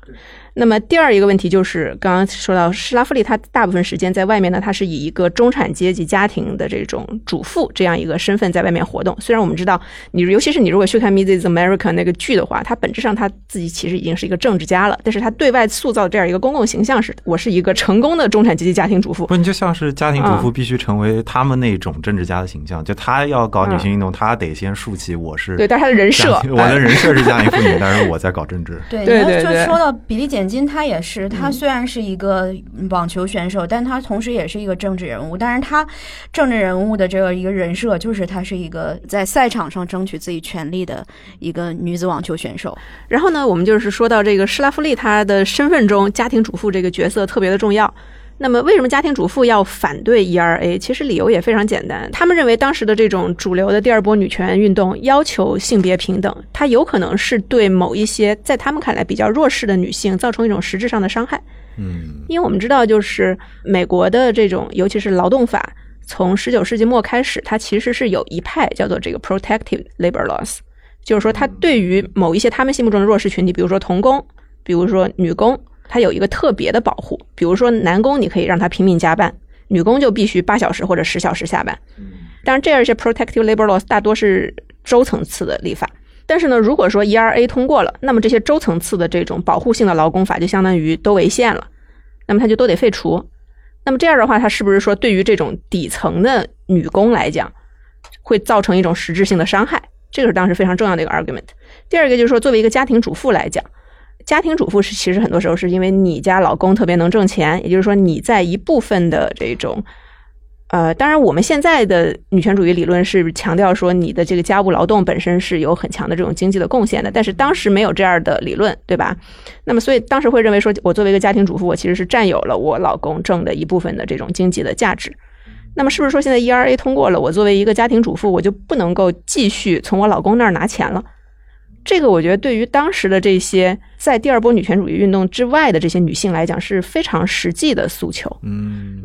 那么第二一个问题就是，刚刚说到施拉夫利，他大部分时间在外面呢，他是以一个中产阶级家庭的这种主妇这样一个身份在外面活动。虽然我们知道，你尤其是你如果去看《Mrs. America》那个剧的话，他本质上他自己其实已经是一个政治家了，但是他对外塑造这样一个公共形象是，我是一个成功的中产阶级家庭主妇。不，你就像是家庭主妇嗯必须成为他们那种政治家的形象，就他要搞女性运动，他得先竖起我是对，但是他的人设我的人设是家庭妇女，但是我在搞政治。对，对对对说到比利简金，他也是，他嗯虽然是一个网球选手，但他同时也是一个政治人物。但是他政治人物的这个一个人设，就是他是一个在赛场上争取自己权利的一个女子网球选手。然后呢，我们就是说到这个施拉夫利，她的身份中家庭主妇这个角色特别的重要。那么，为什么家庭主妇要反对 ERA？其实理由也非常简单，他们认为当时的这种主流的第二波女权运动要求性别平等，它有可能是对某一些在他们看来比较弱势的女性造成一种实质上的伤害。嗯，因为我们知道，就是美国的这种，尤其是劳动法，从十九世纪末开始，它其实是有一派叫做这个 protective labor laws，就是说它对于某一些他们心目中的弱势群体，比如说童工，比如说女工，它有一个特别的保护。比如说男工，你可以让他拼命加班，女工就必须八小时或者十小时下班。当然，这样一些 protective labor laws 大多是州层次的立法。但是呢，如果说 ERA 通过了，那么这些州层次的这种保护性的劳工法就相当于都违宪了，那么它就都得废除。那么这样的话，它是不是说对于这种底层的女工来讲，会造成一种实质性的伤害？这个是当时非常重要的一个 argument。第二个就是说，作为一个家庭主妇来讲，家庭主妇是其实很多时候是因为你家老公特别能挣钱，也就是说你在一部分的这种。呃，当然，我们现在的女权主义理论是强调说，你的这个家务劳动本身是有很强的这种经济的贡献的，但是当时没有这样的理论，对吧？那么，所以当时会认为说，我作为一个家庭主妇，我其实是占有了我老公挣的一部分的这种经济的价值。那么，是不是说现在 ERA 通过了，我作为一个家庭主妇，我就不能够继续从我老公那儿拿钱了？这个我觉得对于当时的这些在第二波女权主义运动之外的这些女性来讲是非常实际的诉求。嗯，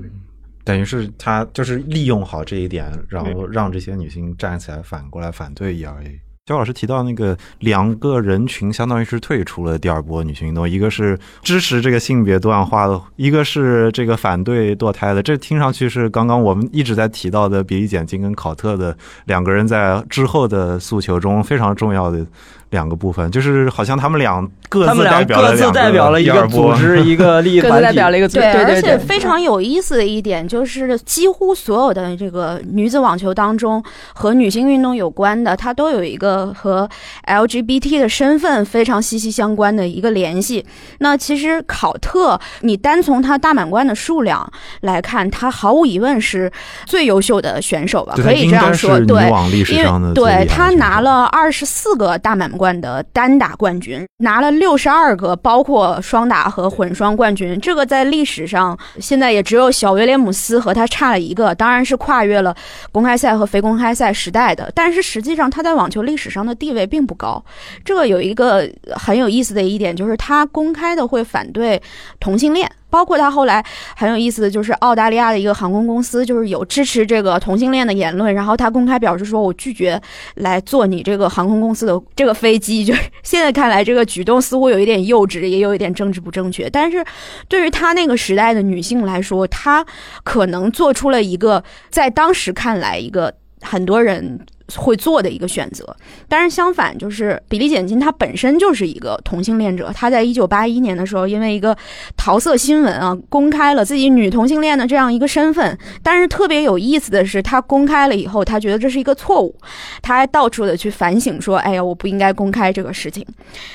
等于是他就是利用好这一点，然后让这些女性站起来反过来反对 ERA。焦老师提到那个两个人群，相当于是退出了第二波女性运动，一个是支持这个性别多样化的，一个是这个反对堕胎的。这听上去是刚刚我们一直在提到的比利简金跟考特的两个人在之后的诉求中非常重要的两个部分，就是好像他们俩各他们俩自代表了各自代表了一个组织，一个利益各自团体，代表了一个组织，对而且，非常有意思的一点就是，几乎所有的这个女子网球当中和女性运动有关的，它都有一个和 LGBT 的身份非常息息相关的一个联系。那其实考特，你单从他大满贯的数量来看，他毫无疑问是最优秀的选手吧，可以这样说。对因为对他拿了二十四个大满冠的单打冠军，拿了六十二个包括双打和混双冠军。这个在历史上现在也只有小威廉姆斯和他差了一个，当然是跨越了公开赛和非公开赛时代的。但是实际上他在网球历史上的地位并不高。这个有一个很有意思的一点，就是他公开的会反对同性恋。包括他后来很有意思的就是澳大利亚的一个航空公司，就是有支持这个同性恋的言论，然后他公开表示说，我拒绝来坐你这个航空公司的这个飞机。就是现在看来，这个举动似乎有一点幼稚，也有一点政治不正确。但是对于他那个时代的女性来说，她可能做出了一个在当时看来一个很多人会做的一个选择。但是相反，就是比利简金他本身就是一个同性恋者，他在一九八一年的时候，因为一个桃色新闻啊，公开了自己女同性恋的这样一个身份。但是特别有意思的是，他公开了以后，他觉得这是一个错误，他还到处的去反省说：“哎呀，我不应该公开这个事情。”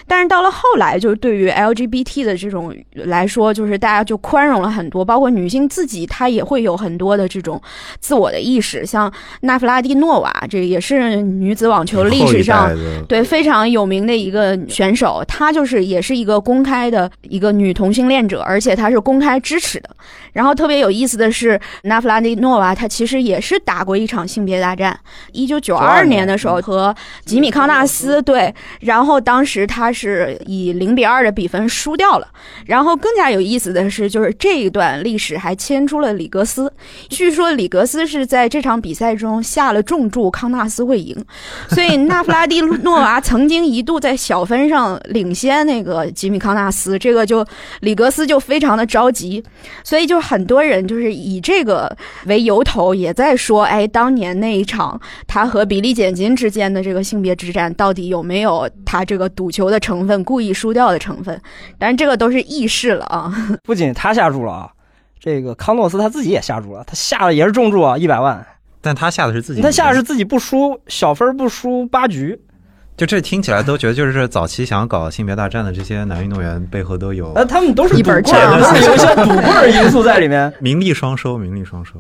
但是到了后来，就是对于 LGBT 的这种来说，就是大家就宽容了很多，包括女性自己，她也会有很多的这种自我的意识。像纳弗拉蒂诺娃，这也是女子网球历史上对非常有名的一个选手，她就是也是一个公开的一个女同性恋者，而且她是公开支持的。然后特别有意思的是，纳弗拉蒂诺娃她其实也是打过一场性别大战，一九九二年的时候和吉米康纳斯对，然后当时她是以零比二的比分输掉了。然后更加有意思的是，就是这一段历史还牵出了里格斯。据说里格斯是在这场比赛中下了重注，康纳斯斯会赢，所以纳弗拉蒂诺娃曾经一度在小分上领先那个吉米康纳斯，这个就里格斯就非常的着急，所以就很多人就是以这个为由头，也在说，哎，当年那一场他和比利简金之间的这个性别之战，到底有没有他这个赌球的成分，故意输掉的成分？但是这个都是意识了啊！不仅他下注了啊，这个康诺斯他自己也下注了，他下的也是重注啊，一百万。但他下的是自己，他下的是自己不输小分不输八局。就这听起来都觉得就是早期想搞性别大战的这些男运动员背后都有，呃，他们都是一本账，都是有一些赌棍因素在里面，名利双收，名利双收。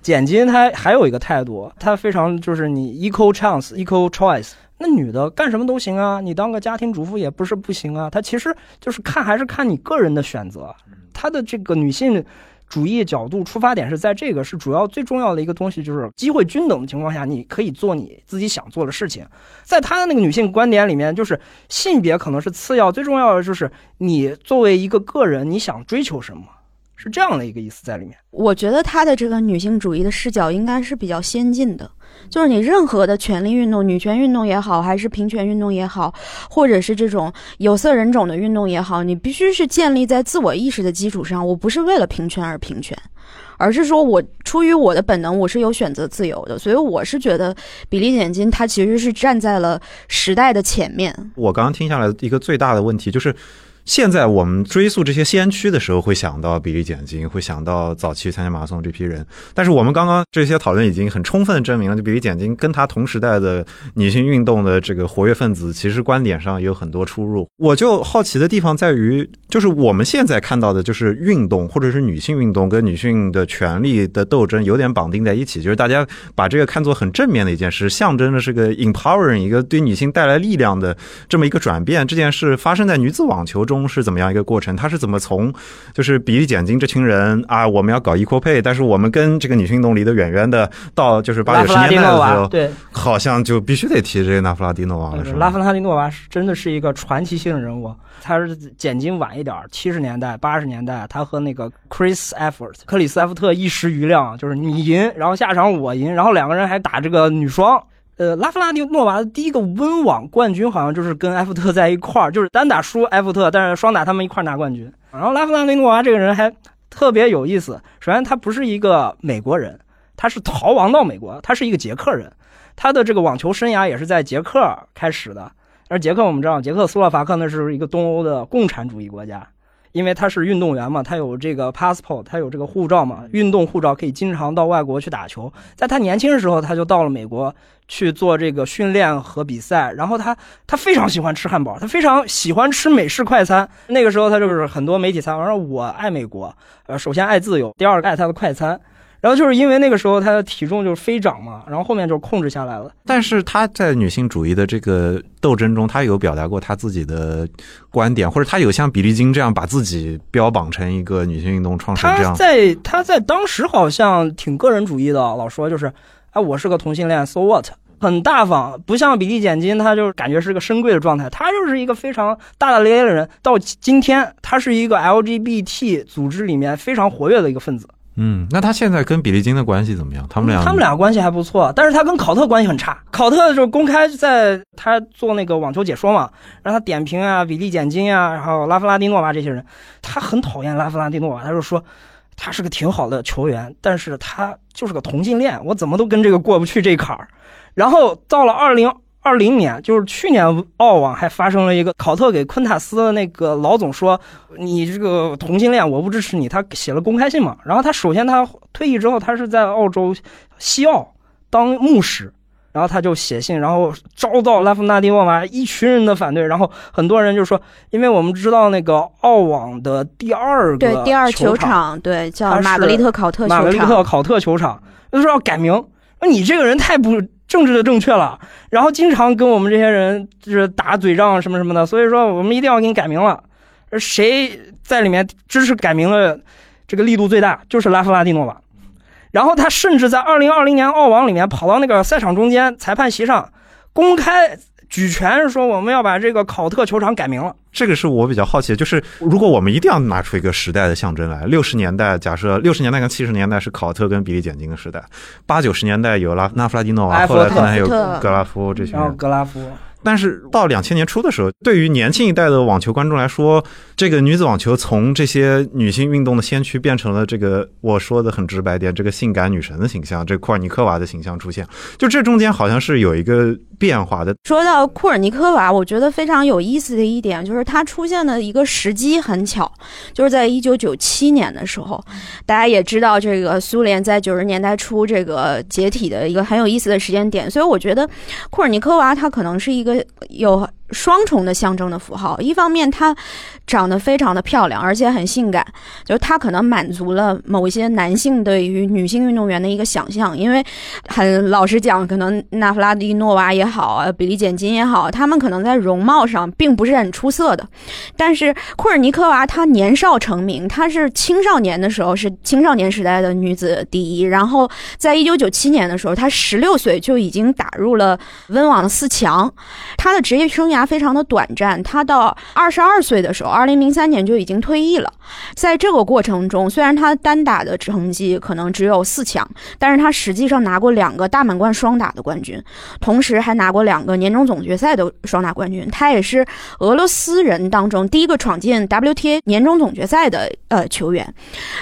简金他还有一个态度，他非常就是你 equal chance equal choice，那女的干什么都行啊，你当个家庭主妇也不是不行啊，他其实就是看还是看你个人的选择，他的这个女性。主义角度出发点是在这个是主要最重要的一个东西，就是机会均等的情况下，你可以做你自己想做的事情。在他的那个女性观点里面，就是性别可能是次要，最重要的就是你作为一个个人，你想追求什么，是这样的一个意思在里面。我觉得他的这个女性主义的视角应该是比较先进的。就是你任何的权利运动，女权运动也好，还是平权运动也好，或者是这种有色人种的运动也好，你必须是建立在自我意识的基础上。我不是为了平权而平权，而是说我出于我的本能，我是有选择自由的。所以我是觉得比利简金他其实是站在了时代的前面。我刚刚听下来一个最大的问题就是。现在我们追溯这些先驱的时候，会想到比利简金，会想到早期参加马拉松这批人。但是我们刚刚这些讨论已经很充分的证明了，就比利简金跟他同时代的女性运动的这个活跃分子，其实观点上有很多出入。我就好奇的地方在于，就是我们现在看到的，就是运动或者是女性运动跟女性的权利的斗争有点绑定在一起，就是大家把这个看作很正面的一件事，象征的是个 empowering 一个对女性带来力量的这么一个转变。这件事发生在女子网球中。是怎么样一个过程？他是怎么从就是比利简金这群人啊，我们要搞 equal pay，但是我们跟这个女性运动离得远远的，到就是八九十年代的时候，对，好像就必须得提这个拉夫拉迪诺娃了。是拉夫拉迪诺娃是真的是一个传奇性的人物。他是简金晚一点，七十年代、八十年代，他和那个 Chris Effort 克里斯埃弗特一时瑜亮，就是你赢，然后下场我赢，然后两个人还打这个女双。呃，拉夫拉蒂诺娃的第一个温网冠军好像就是跟埃弗特在一块儿，就是单打输埃弗特，但是双打他们一块儿拿冠军。然后拉夫拉蒂诺娃这个人还特别有意思，首先他不是一个美国人，他是逃亡到美国，他是一个捷克人，他的这个网球生涯也是在捷克开始的。而捷克我们知道，捷克斯洛伐克那是一个东欧的共产主义国家。因为他是运动员嘛，他有这个 passport，他有这个护照嘛，运动护照可以经常到外国去打球。在他年轻的时候，他就到了美国去做这个训练和比赛。然后他他非常喜欢吃汉堡，他非常喜欢吃美式快餐。那个时候他就是很多媒体采访说：“我爱美国，呃，首先爱自由，第二个爱他的快餐。”然后就是因为那个时候他的体重就是飞涨嘛，然后后面就控制下来了。但是他在女性主义的这个斗争中，他有表达过他自己的观点，或者他有像比利金这样把自己标榜成一个女性运动创始人这样。他在他在当时好像挺个人主义的，老说就是，哎，我是个同性恋，so what，很大方，不像比利简金，他就感觉是个深贵的状态。他就是一个非常大大咧咧的人。到今天，他是一个 LGBT 组织里面非常活跃的一个分子。嗯，那他现在跟比利金的关系怎么样？他们俩他们俩关系还不错，但是他跟考特关系很差。考特就公开在他做那个网球解说嘛，让他点评啊，比利简金啊，然后拉夫拉蒂诺娃这些人，他很讨厌拉夫拉蒂诺娃，他就说他是个挺好的球员，但是他就是个同性恋，我怎么都跟这个过不去这坎儿。然后到了二零二零年，就是去年澳网还发生了一个考特给昆塔斯的那个老总说：“你这个同性恋，我不支持你。”他写了公开信嘛。然后他首先他退役之后，他是在澳洲西澳当牧师。然后他就写信，然后遭到拉夫纳蒂诺娃一群人的反对，然后很多人就说，因为我们知道那个澳网的第二个对第二球场，对叫玛格丽特考特球玛格丽特，考特球场，就说要改名。那你这个人太不政治的正确了，然后经常跟我们这些人就是打嘴仗什么什么的，所以说我们一定要给你改名了。谁在里面支持改名的这个力度最大，就是拉夫拉蒂诺娃。然后他甚至在二零二零年澳网里面跑到那个赛场中间裁判席上，公开举拳说我们要把这个考特球场改名了。这个是我比较好奇的，就是如果我们一定要拿出一个时代的象征来，六十年代假设六十年代跟七十年代是考特跟比利简金的时代，八九十年代有拉纳弗拉基诺娃，后来可能还有格拉夫这些然后人。格拉夫，但是到两千年初的时候，对于年轻一代的网球观众来说，这个女子网球从这些女性运动的先驱变成了这个我说的很直白点，这个性感女神的形象，这库尔尼科娃的形象出现，就这中间好像是有一个变化的。说到库尔尼科娃，我觉得非常有意思的一点就是她出现的一个时机很巧，就是在一九九七年的时候，大家也知道这个苏联在九十年代初这个解体的一个很有意思的时间点，所以我觉得库尔尼科娃她可能是一个有双重的象征的符号，一方面它长得非常的漂亮，而且很性感，就是她可能满足了某一些男性对于女性运动员的一个想象，因为很老实讲，可能纳夫拉蒂诺娃也好，呃，比利简金也好，他们可能在容貌上并不是很出色的，但是库尔尼科娃她年少成名，她是青少年的时候是青少年时代的女子第一，然后在一九九七年的时候，她十六岁就已经打入了温网的四强，她的职业生涯非常的短暂，她到二十二岁的时候，二零零三年就已经退役了。在这个过程中，虽然她单打的成绩可能只有四强，但是她实际上拿过两个大满贯双打的冠军，同时还拿过两个年终总决赛的双打冠军。她也是俄罗斯人当中第一个闯进 WTA 年终总决赛的呃球员。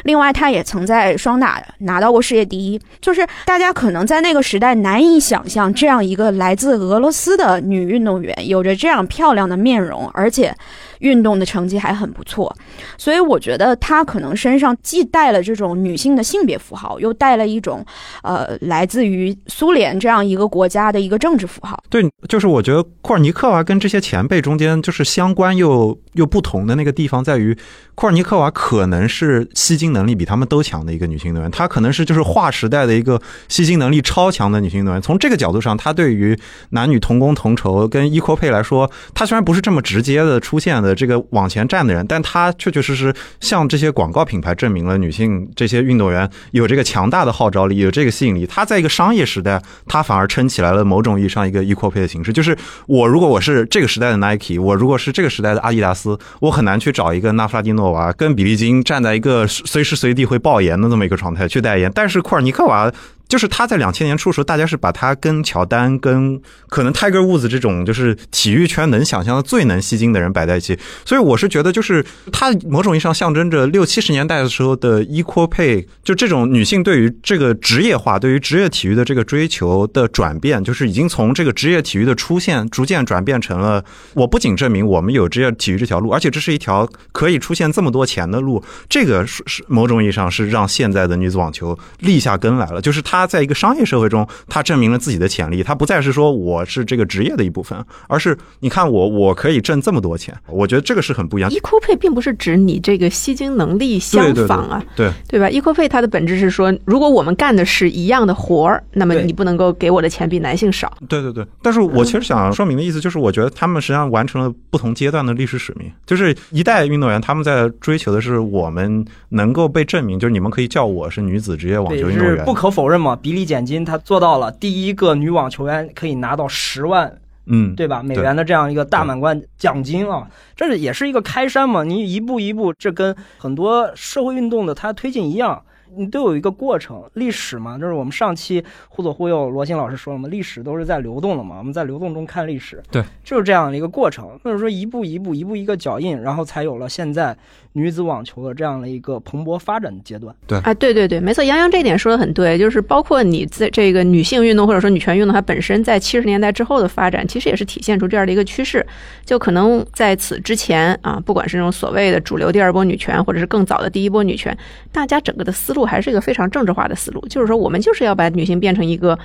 另外，她也曾在双打拿到过世界第一。就是大家可能在那个时代难以想象，这样一个来自俄罗斯的女运动员，有着这样漂亮的面容，而且运动的成绩还很不错。所以我觉得她可能身上既带了这种女性的性别符号，又带了一种呃来自于苏联这样一个国家的一个政治符号。对，就是我觉得库尔尼克娃跟这些前辈中间就是相关又又不同的那个地方在于，库尔尼科娃可能是吸金能力比他们都强的一个女性运动员，她可能是就是划时代的一个吸金能力超强的女性运动员。从这个角度上，她对于男女同工同酬跟 equal pay 来说，她虽然不是这么直接的出现的这个往前站的人，但她确确实实向这些广告品牌证明了女性这些运动员有这个强大的号召力，有这个吸引力。她在一个商业时代，她反而撑起来了某种意义上一个 equal pay 的形式。就是我如果我是这个时代的 Nike，我如果是这个时代的阿迪达斯，我很难去找一个纳夫拉蒂诺娃跟比利金站在一个随时随地会爆炎的这么一个状态去代言。但是库尔尼科娃。就是他在两千年初的时候，大家是把他跟乔丹、跟可能 Tiger Woods 这种就是体育圈能想象的最能吸睛的人摆在一起，所以我是觉得，就是他某种意义上象征着六七十年代的时候的 equal pay，就这种女性对于这个职业化、对于职业体育的这个追求的转变，就是已经从这个职业体育的出现，逐渐转变成了我不仅证明我们有职业体育这条路，而且这是一条可以出现这么多钱的路。这个是是某种意义上是让现在的女子网球立下根来了，就是她在一个商业社会中，他证明了自己的潜力，他不再是说我是这个职业的一部分，而是你看我我可以挣这么多钱，我觉得这个是很不一样。equal pay 并不是指你这个吸金能力相对对仿啊，对，对吧？equal pay 它的本质是说，如果我们干的是一样的活儿，那么你不能够给我的钱比男性少。对对对，但是我其实想说明的意思就是，我觉得他们实际上完成了不同阶段的历史使命。就是一代运动员，他们在追求的是我们能够被证明，就是你们可以叫我是女子职业网，球运动员不。可否认嘛。比利简金她做到了，第一个女网球员可以拿到十万，嗯，对吧？美元的这样一个大满贯奖金啊，这是也是一个开山嘛。你一步一步，这跟很多社会运动的它推进一样。你都有一个过程，历史嘛，就是我们上期忽左忽右，罗新老师说了嘛，历史都是在流动的嘛，我们在流动中看历史，对，就是这样的一个过程，或者说一步一步、一步一个脚印，然后才有了现在女子网球的这样的一个蓬勃发展的阶段。对啊，对对对，没错，杨洋这点说的很对，就是包括你在这个女性运动或者说女权运动，它本身在七十年代之后的发展，其实也是体现出这样的一个趋势，就可能在此之前啊，不管是那种所谓的主流第二波女权，或者是更早的第一波女权，大家整个的思路还是一个非常政治化的思路，就是说我们就是要把女性变成一个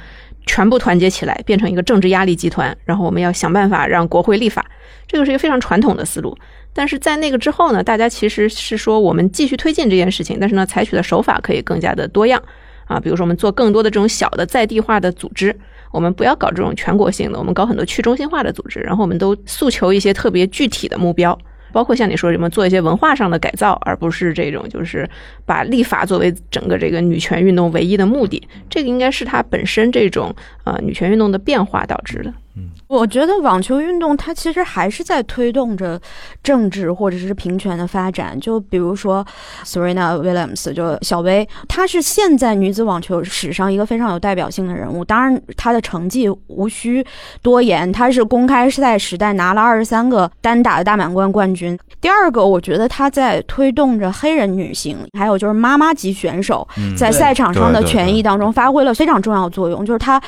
全部团结起来，变成一个政治压力集团，然后我们要想办法让国会立法，这个是一个非常传统的思路。但是在那个之后呢，大家其实是说我们继续推进这件事情，但是呢，采取的手法可以更加的多样啊，比如说我们做更多的这种小的在地化的组织，我们不要搞这种全国性的，我们搞很多去中心化的组织，然后我们都诉求一些特别具体的目标。包括像你说什么做一些文化上的改造，而不是这种就是把立法作为整个这个女权运动唯一的目的，这个应该是它本身这种呃女权运动的变化导致的。我觉得网球运动它其实还是在推动着政治或者是平权的发展。就比如说 Serena Williams，就小薇，她是现在女子网球史上一个非常有代表性的人物。当然，她的成绩无需多言，她是公开赛时代拿了二十三个单打的大满贯冠军。第二个，我觉得她在推动着黑人女性，还有就是妈妈级选手在赛场上的权益当中发挥了非常重要的作用。就是她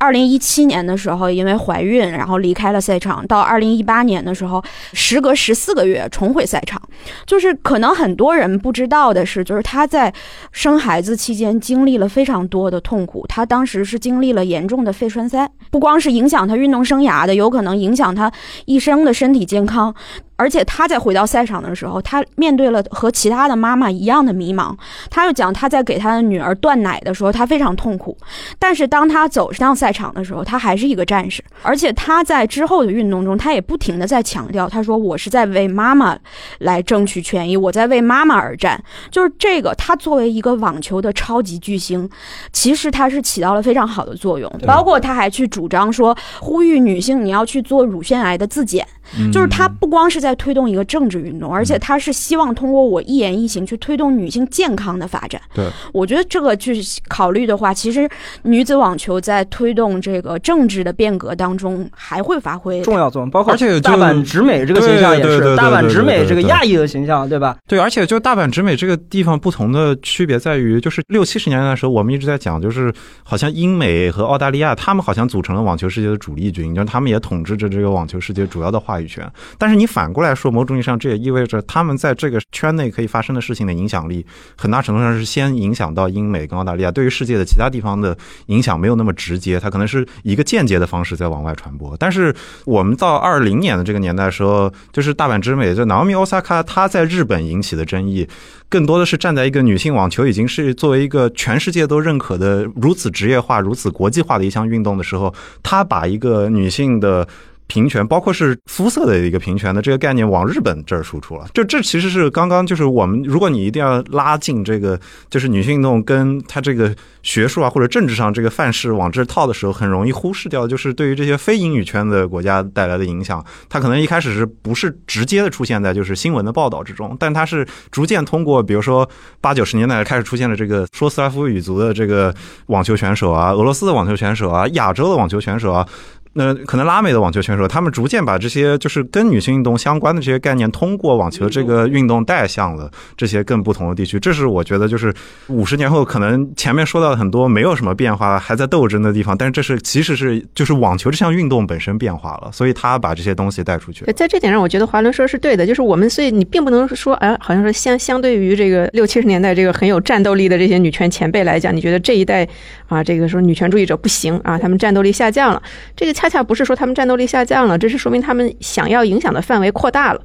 二零一七年的时候，因为怀孕，然后离开了赛场。到二零一八年的时候，时隔十四个月重回赛场。就是可能很多人不知道的是，就是她在生孩子期间经历了非常多的痛苦。她当时是经历了严重的肺栓塞，不光是影响她运动生涯的，有可能影响她一生的身体健康。而且她在回到赛场的时候，她面对了和其他的妈妈一样的迷茫。她又讲，她在给她的女儿断奶的时候，她非常痛苦。但是当她走上赛场的时候，她还是一个战士。而且她在之后的运动中，她也不停的在强调，她说：“我是在为妈妈来争取权益，我在为妈妈而战。”就是这个，她作为一个网球的超级巨星，其实她是起到了非常好的作用。包括她还去主张说，呼吁女性你要去做乳腺癌的自检。就是他不光是在推动一个政治运动，而且他是希望通过我一言一行去推动女性健康的发展。对，我觉得这个去考虑的话，其实女子网球在推动这个政治的变革当中还会发挥重要作用，包括而且就大阪直美这个形象也是大阪直美这个亚裔的形象，对吧？对，而且就大阪直美这个地方不同的区别在于，就是六七十年代的时候，我们一直在讲，就是好像英美和澳大利亚，他们好像组成了网球世界的主力军，就是他们也统治着这个网球世界主要的话语权。但是你反过来说，某种意义上这也意味着他们在这个圈内可以发生的事情的影响力，很大程度上是先影响到英美跟澳大利亚，对于世界的其他地方的影响没有那么直接，它可能是一个间接的方式在往外传播。但是我们到二零年的这个年代的时候，就是大阪直美，就 Naomi Osaka，她在日本引起的争议，更多的是站在一个女性网球已经是作为一个全世界都认可的如此职业化、如此国际化的一项运动的时候，她把一个女性的。平权，包括是肤色的一个平权的这个概念往日本这儿输出了，就这其实是刚刚就是我们，如果你一定要拉近这个就是女性运动跟它这个学术啊或者政治上这个范式往这儿套的时候，很容易忽视掉，就是对于这些非英语圈的国家带来的影响。它可能一开始是不是直接的出现在就是新闻的报道之中，但它是逐渐通过，比如说八九十年代开始出现了这个说斯拉夫语族的这个网球选手啊，俄罗斯的网球选手啊，亚洲的网球选手啊。那可能拉美的网球选手，他们逐渐把这些就是跟女性运动相关的这些概念，通过网球这个运动带向了这些更不同的地区。这是我觉得就是五十年后，可能前面说到的很多没有什么变化，还在斗争的地方，但是这是其实是就是网球这项运动本身变化了，所以他把这些东西带出去，。在这点上，我觉得华伦说是对的，就是我们，所以你并不能说，哎，好像说相相对于这个六七十年代这个很有战斗力的这些女权前辈来讲，你觉得这一代啊，这个说女权主义者不行啊，他们战斗力下降了。这个恰恰不是说他们战斗力下降了，这是说明他们想要影响的范围扩大了。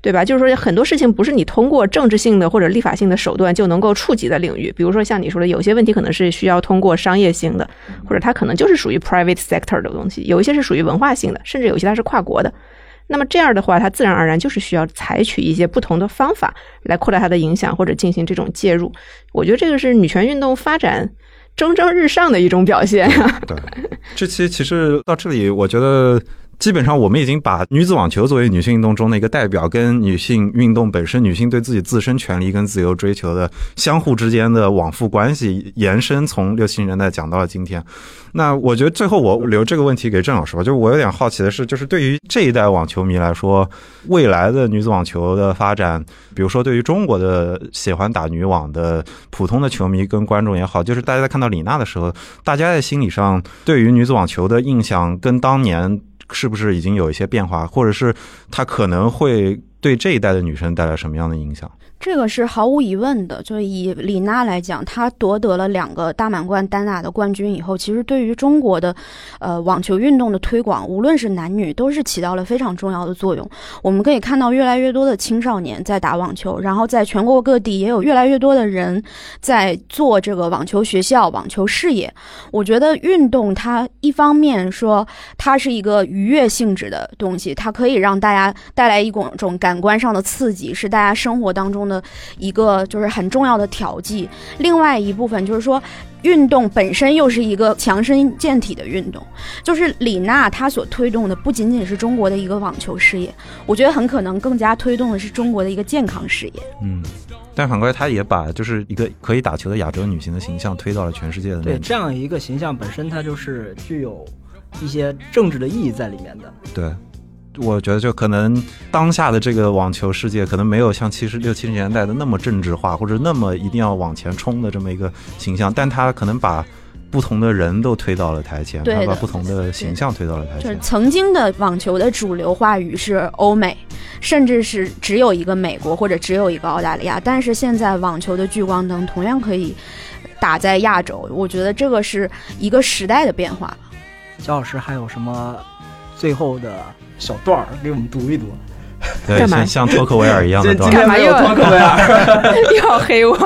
对吧？就是说，很多事情不是你通过政治性的或者立法性的手段就能够触及的领域。比如说，像你说的，有些问题可能是需要通过商业性的，或者它可能就是属于 private sector 的东西；有一些是属于文化性的，甚至有些它是跨国的。那么这样的话，它自然而然就是需要采取一些不同的方法来扩大它的影响，或者进行这种介入。我觉得这个是女权运动发展蒸蒸日上的一种表现呀、对，这期其实到这里，我觉得基本上我们已经把女子网球作为女性运动中的一个代表，跟女性运动本身、女性对自己自身权利跟自由追求的相互之间的往复关系延伸，从六七十年代讲到了今天。那我觉得最后我留这个问题给郑老师吧，就是我有点好奇的是，就是对于这一代网球迷来说，未来的女子网球的发展，比如说对于中国的喜欢打女网的普通的球迷跟观众也好，就是大家在看到李娜的时候，大家在心理上对于女子网球的印象跟当年是不是已经有一些变化，或者是它可能会对这一代的女生带来什么样的影响？这个是毫无疑问的，就以李娜来讲，她夺得了两个大满贯单打的冠军以后，其实对于中国的，呃，网球运动的推广，无论是男女，都是起到了非常重要的作用。我们可以看到，越来越多的青少年在打网球，然后在全国各地也有越来越多的人在做这个网球学校、网球事业。我觉得运动它一方面说它是一个愉悦性质的东西，它可以让大家带来一种种感官上的刺激，是大家生活当中的。的一个就是很重要的调剂，另外一部分就是说，运动本身又是一个强身健体的运动。就是李娜她所推动的不仅仅是中国的一个网球事业，我觉得很可能更加推动的是中国的一个健康事业。嗯，但反过来，她也把就是一个可以打球的亚洲女性的形象推到了全世界的对这样一个形象本身，它就是具有一些政治的意义在里面的。对。我觉得就可能当下的这个网球世界，可能没有像七十六七十年代的那么政治化，或者那么一定要往前冲的这么一个形象，但他可能把不同的人都推到了台前，他把不同的形象推到了台前。就是曾经的网球的主流话语是欧美，甚至是只有一个美国或者只有一个澳大利亚，但是现在网球的聚光灯同样可以打在亚洲，我觉得这个是一个时代的变化。焦老师还有什么最后的？小段儿给我们读一读，对，像像托克维尔一样的段儿。干嘛又托克维尔？又要黑我？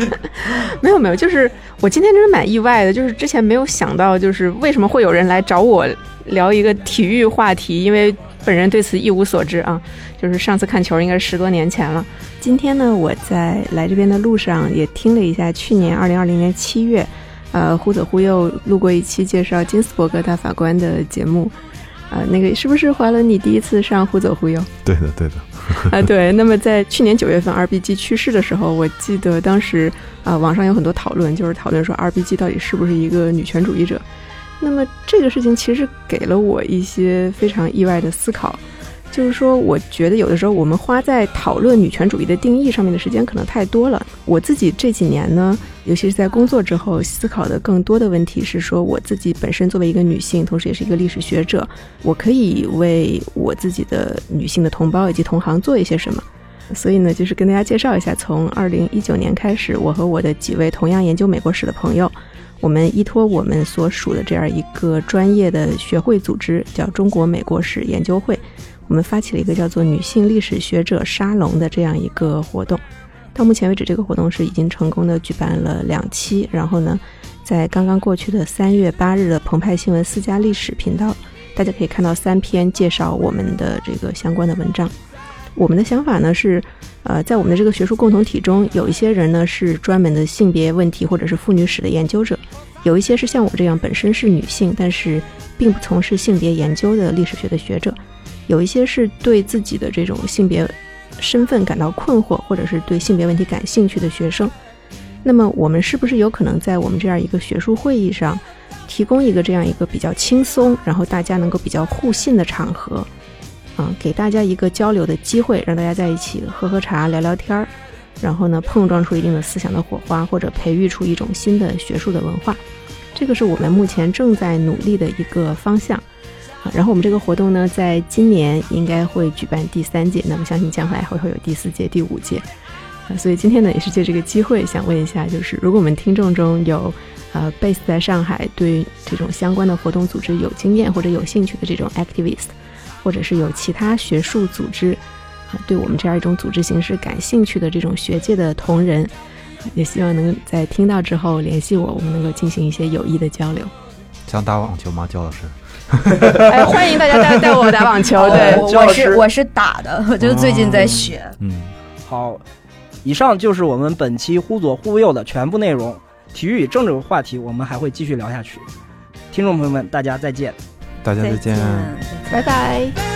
没有没有，就是我今天真是蛮意外的，就是之前没有想到，就是为什么会有人来找我聊一个体育话题，因为本人对此一无所知啊。就是上次看球应该是十多年前了。今天呢，我在来这边的路上也听了一下去年二零二零年七月，呃，忽左忽右录过一期介绍金斯伯格大法官的节目。啊，那个是不是怀了你第一次上忽左忽右？对的，对的。啊，对。那么在去年九月份，RBG 去世的时候，我记得当时啊，网上有很多讨论，就是讨论说 RBG 到底是不是一个女权主义者。那么这个事情其实给了我一些非常意外的思考。就是说，我觉得有的时候我们花在讨论女权主义的定义上面的时间可能太多了。我自己这几年呢，尤其是在工作之后，思考的更多的问题是说，我自己本身作为一个女性，同时也是一个历史学者，我可以为我自己的女性的同胞以及同行做一些什么。所以呢，就是跟大家介绍一下，从二零一九年开始，我和我的几位同样研究美国史的朋友，我们依托我们所属的这样一个专业的学会组织，叫中国美国史研究会。我们发起了一个叫做“女性历史学者沙龙”的这样一个活动，到目前为止，这个活动是已经成功的举办了两期。然后呢，在刚刚过去的三月八日的澎湃新闻私家历史频道，大家可以看到三篇介绍我们的这个相关的文章。我们的想法呢是，呃，在我们的这个学术共同体中，有一些人呢是专门的性别问题或者是妇女史的研究者，有一些是像我这样本身是女性，但是并不从事性别研究的历史学的学者。有一些是对自己的这种性别身份感到困惑，或者是对性别问题感兴趣的学生。那么，我们是不是有可能在我们这样一个学术会议上，提供一个这样一个比较轻松，然后大家能够比较互信的场合，啊，给大家一个交流的机会，让大家在一起喝喝茶、聊聊天儿，然后呢，碰撞出一定的思想的火花，或者培育出一种新的学术的文化。这个是我们目前正在努力的一个方向。然后我们这个活动呢，在今年应该会举办第三届，那么相信将来还会有第四届、第五届。啊，所以今天呢，也是借这个机会，想问一下，就是如果我们听众中有呃 base 在上海，对这种相关的活动组织有经验或者有兴趣的这种 activist，或者是有其他学术组织啊，对我们这样一种组织形式感兴趣的这种学界的同仁，也希望能在听到之后联系我，我们能够进行一些有益的交流。想打网球吗，焦老师？哎，欢迎大家带带我打网球。对，我是我是打的，我就最近在学。嗯，好，以上就是我们本期忽左忽右的全部内容。体育与政治话题，我们还会继续聊下去。听众朋友们，大家再见。大家再见。拜拜。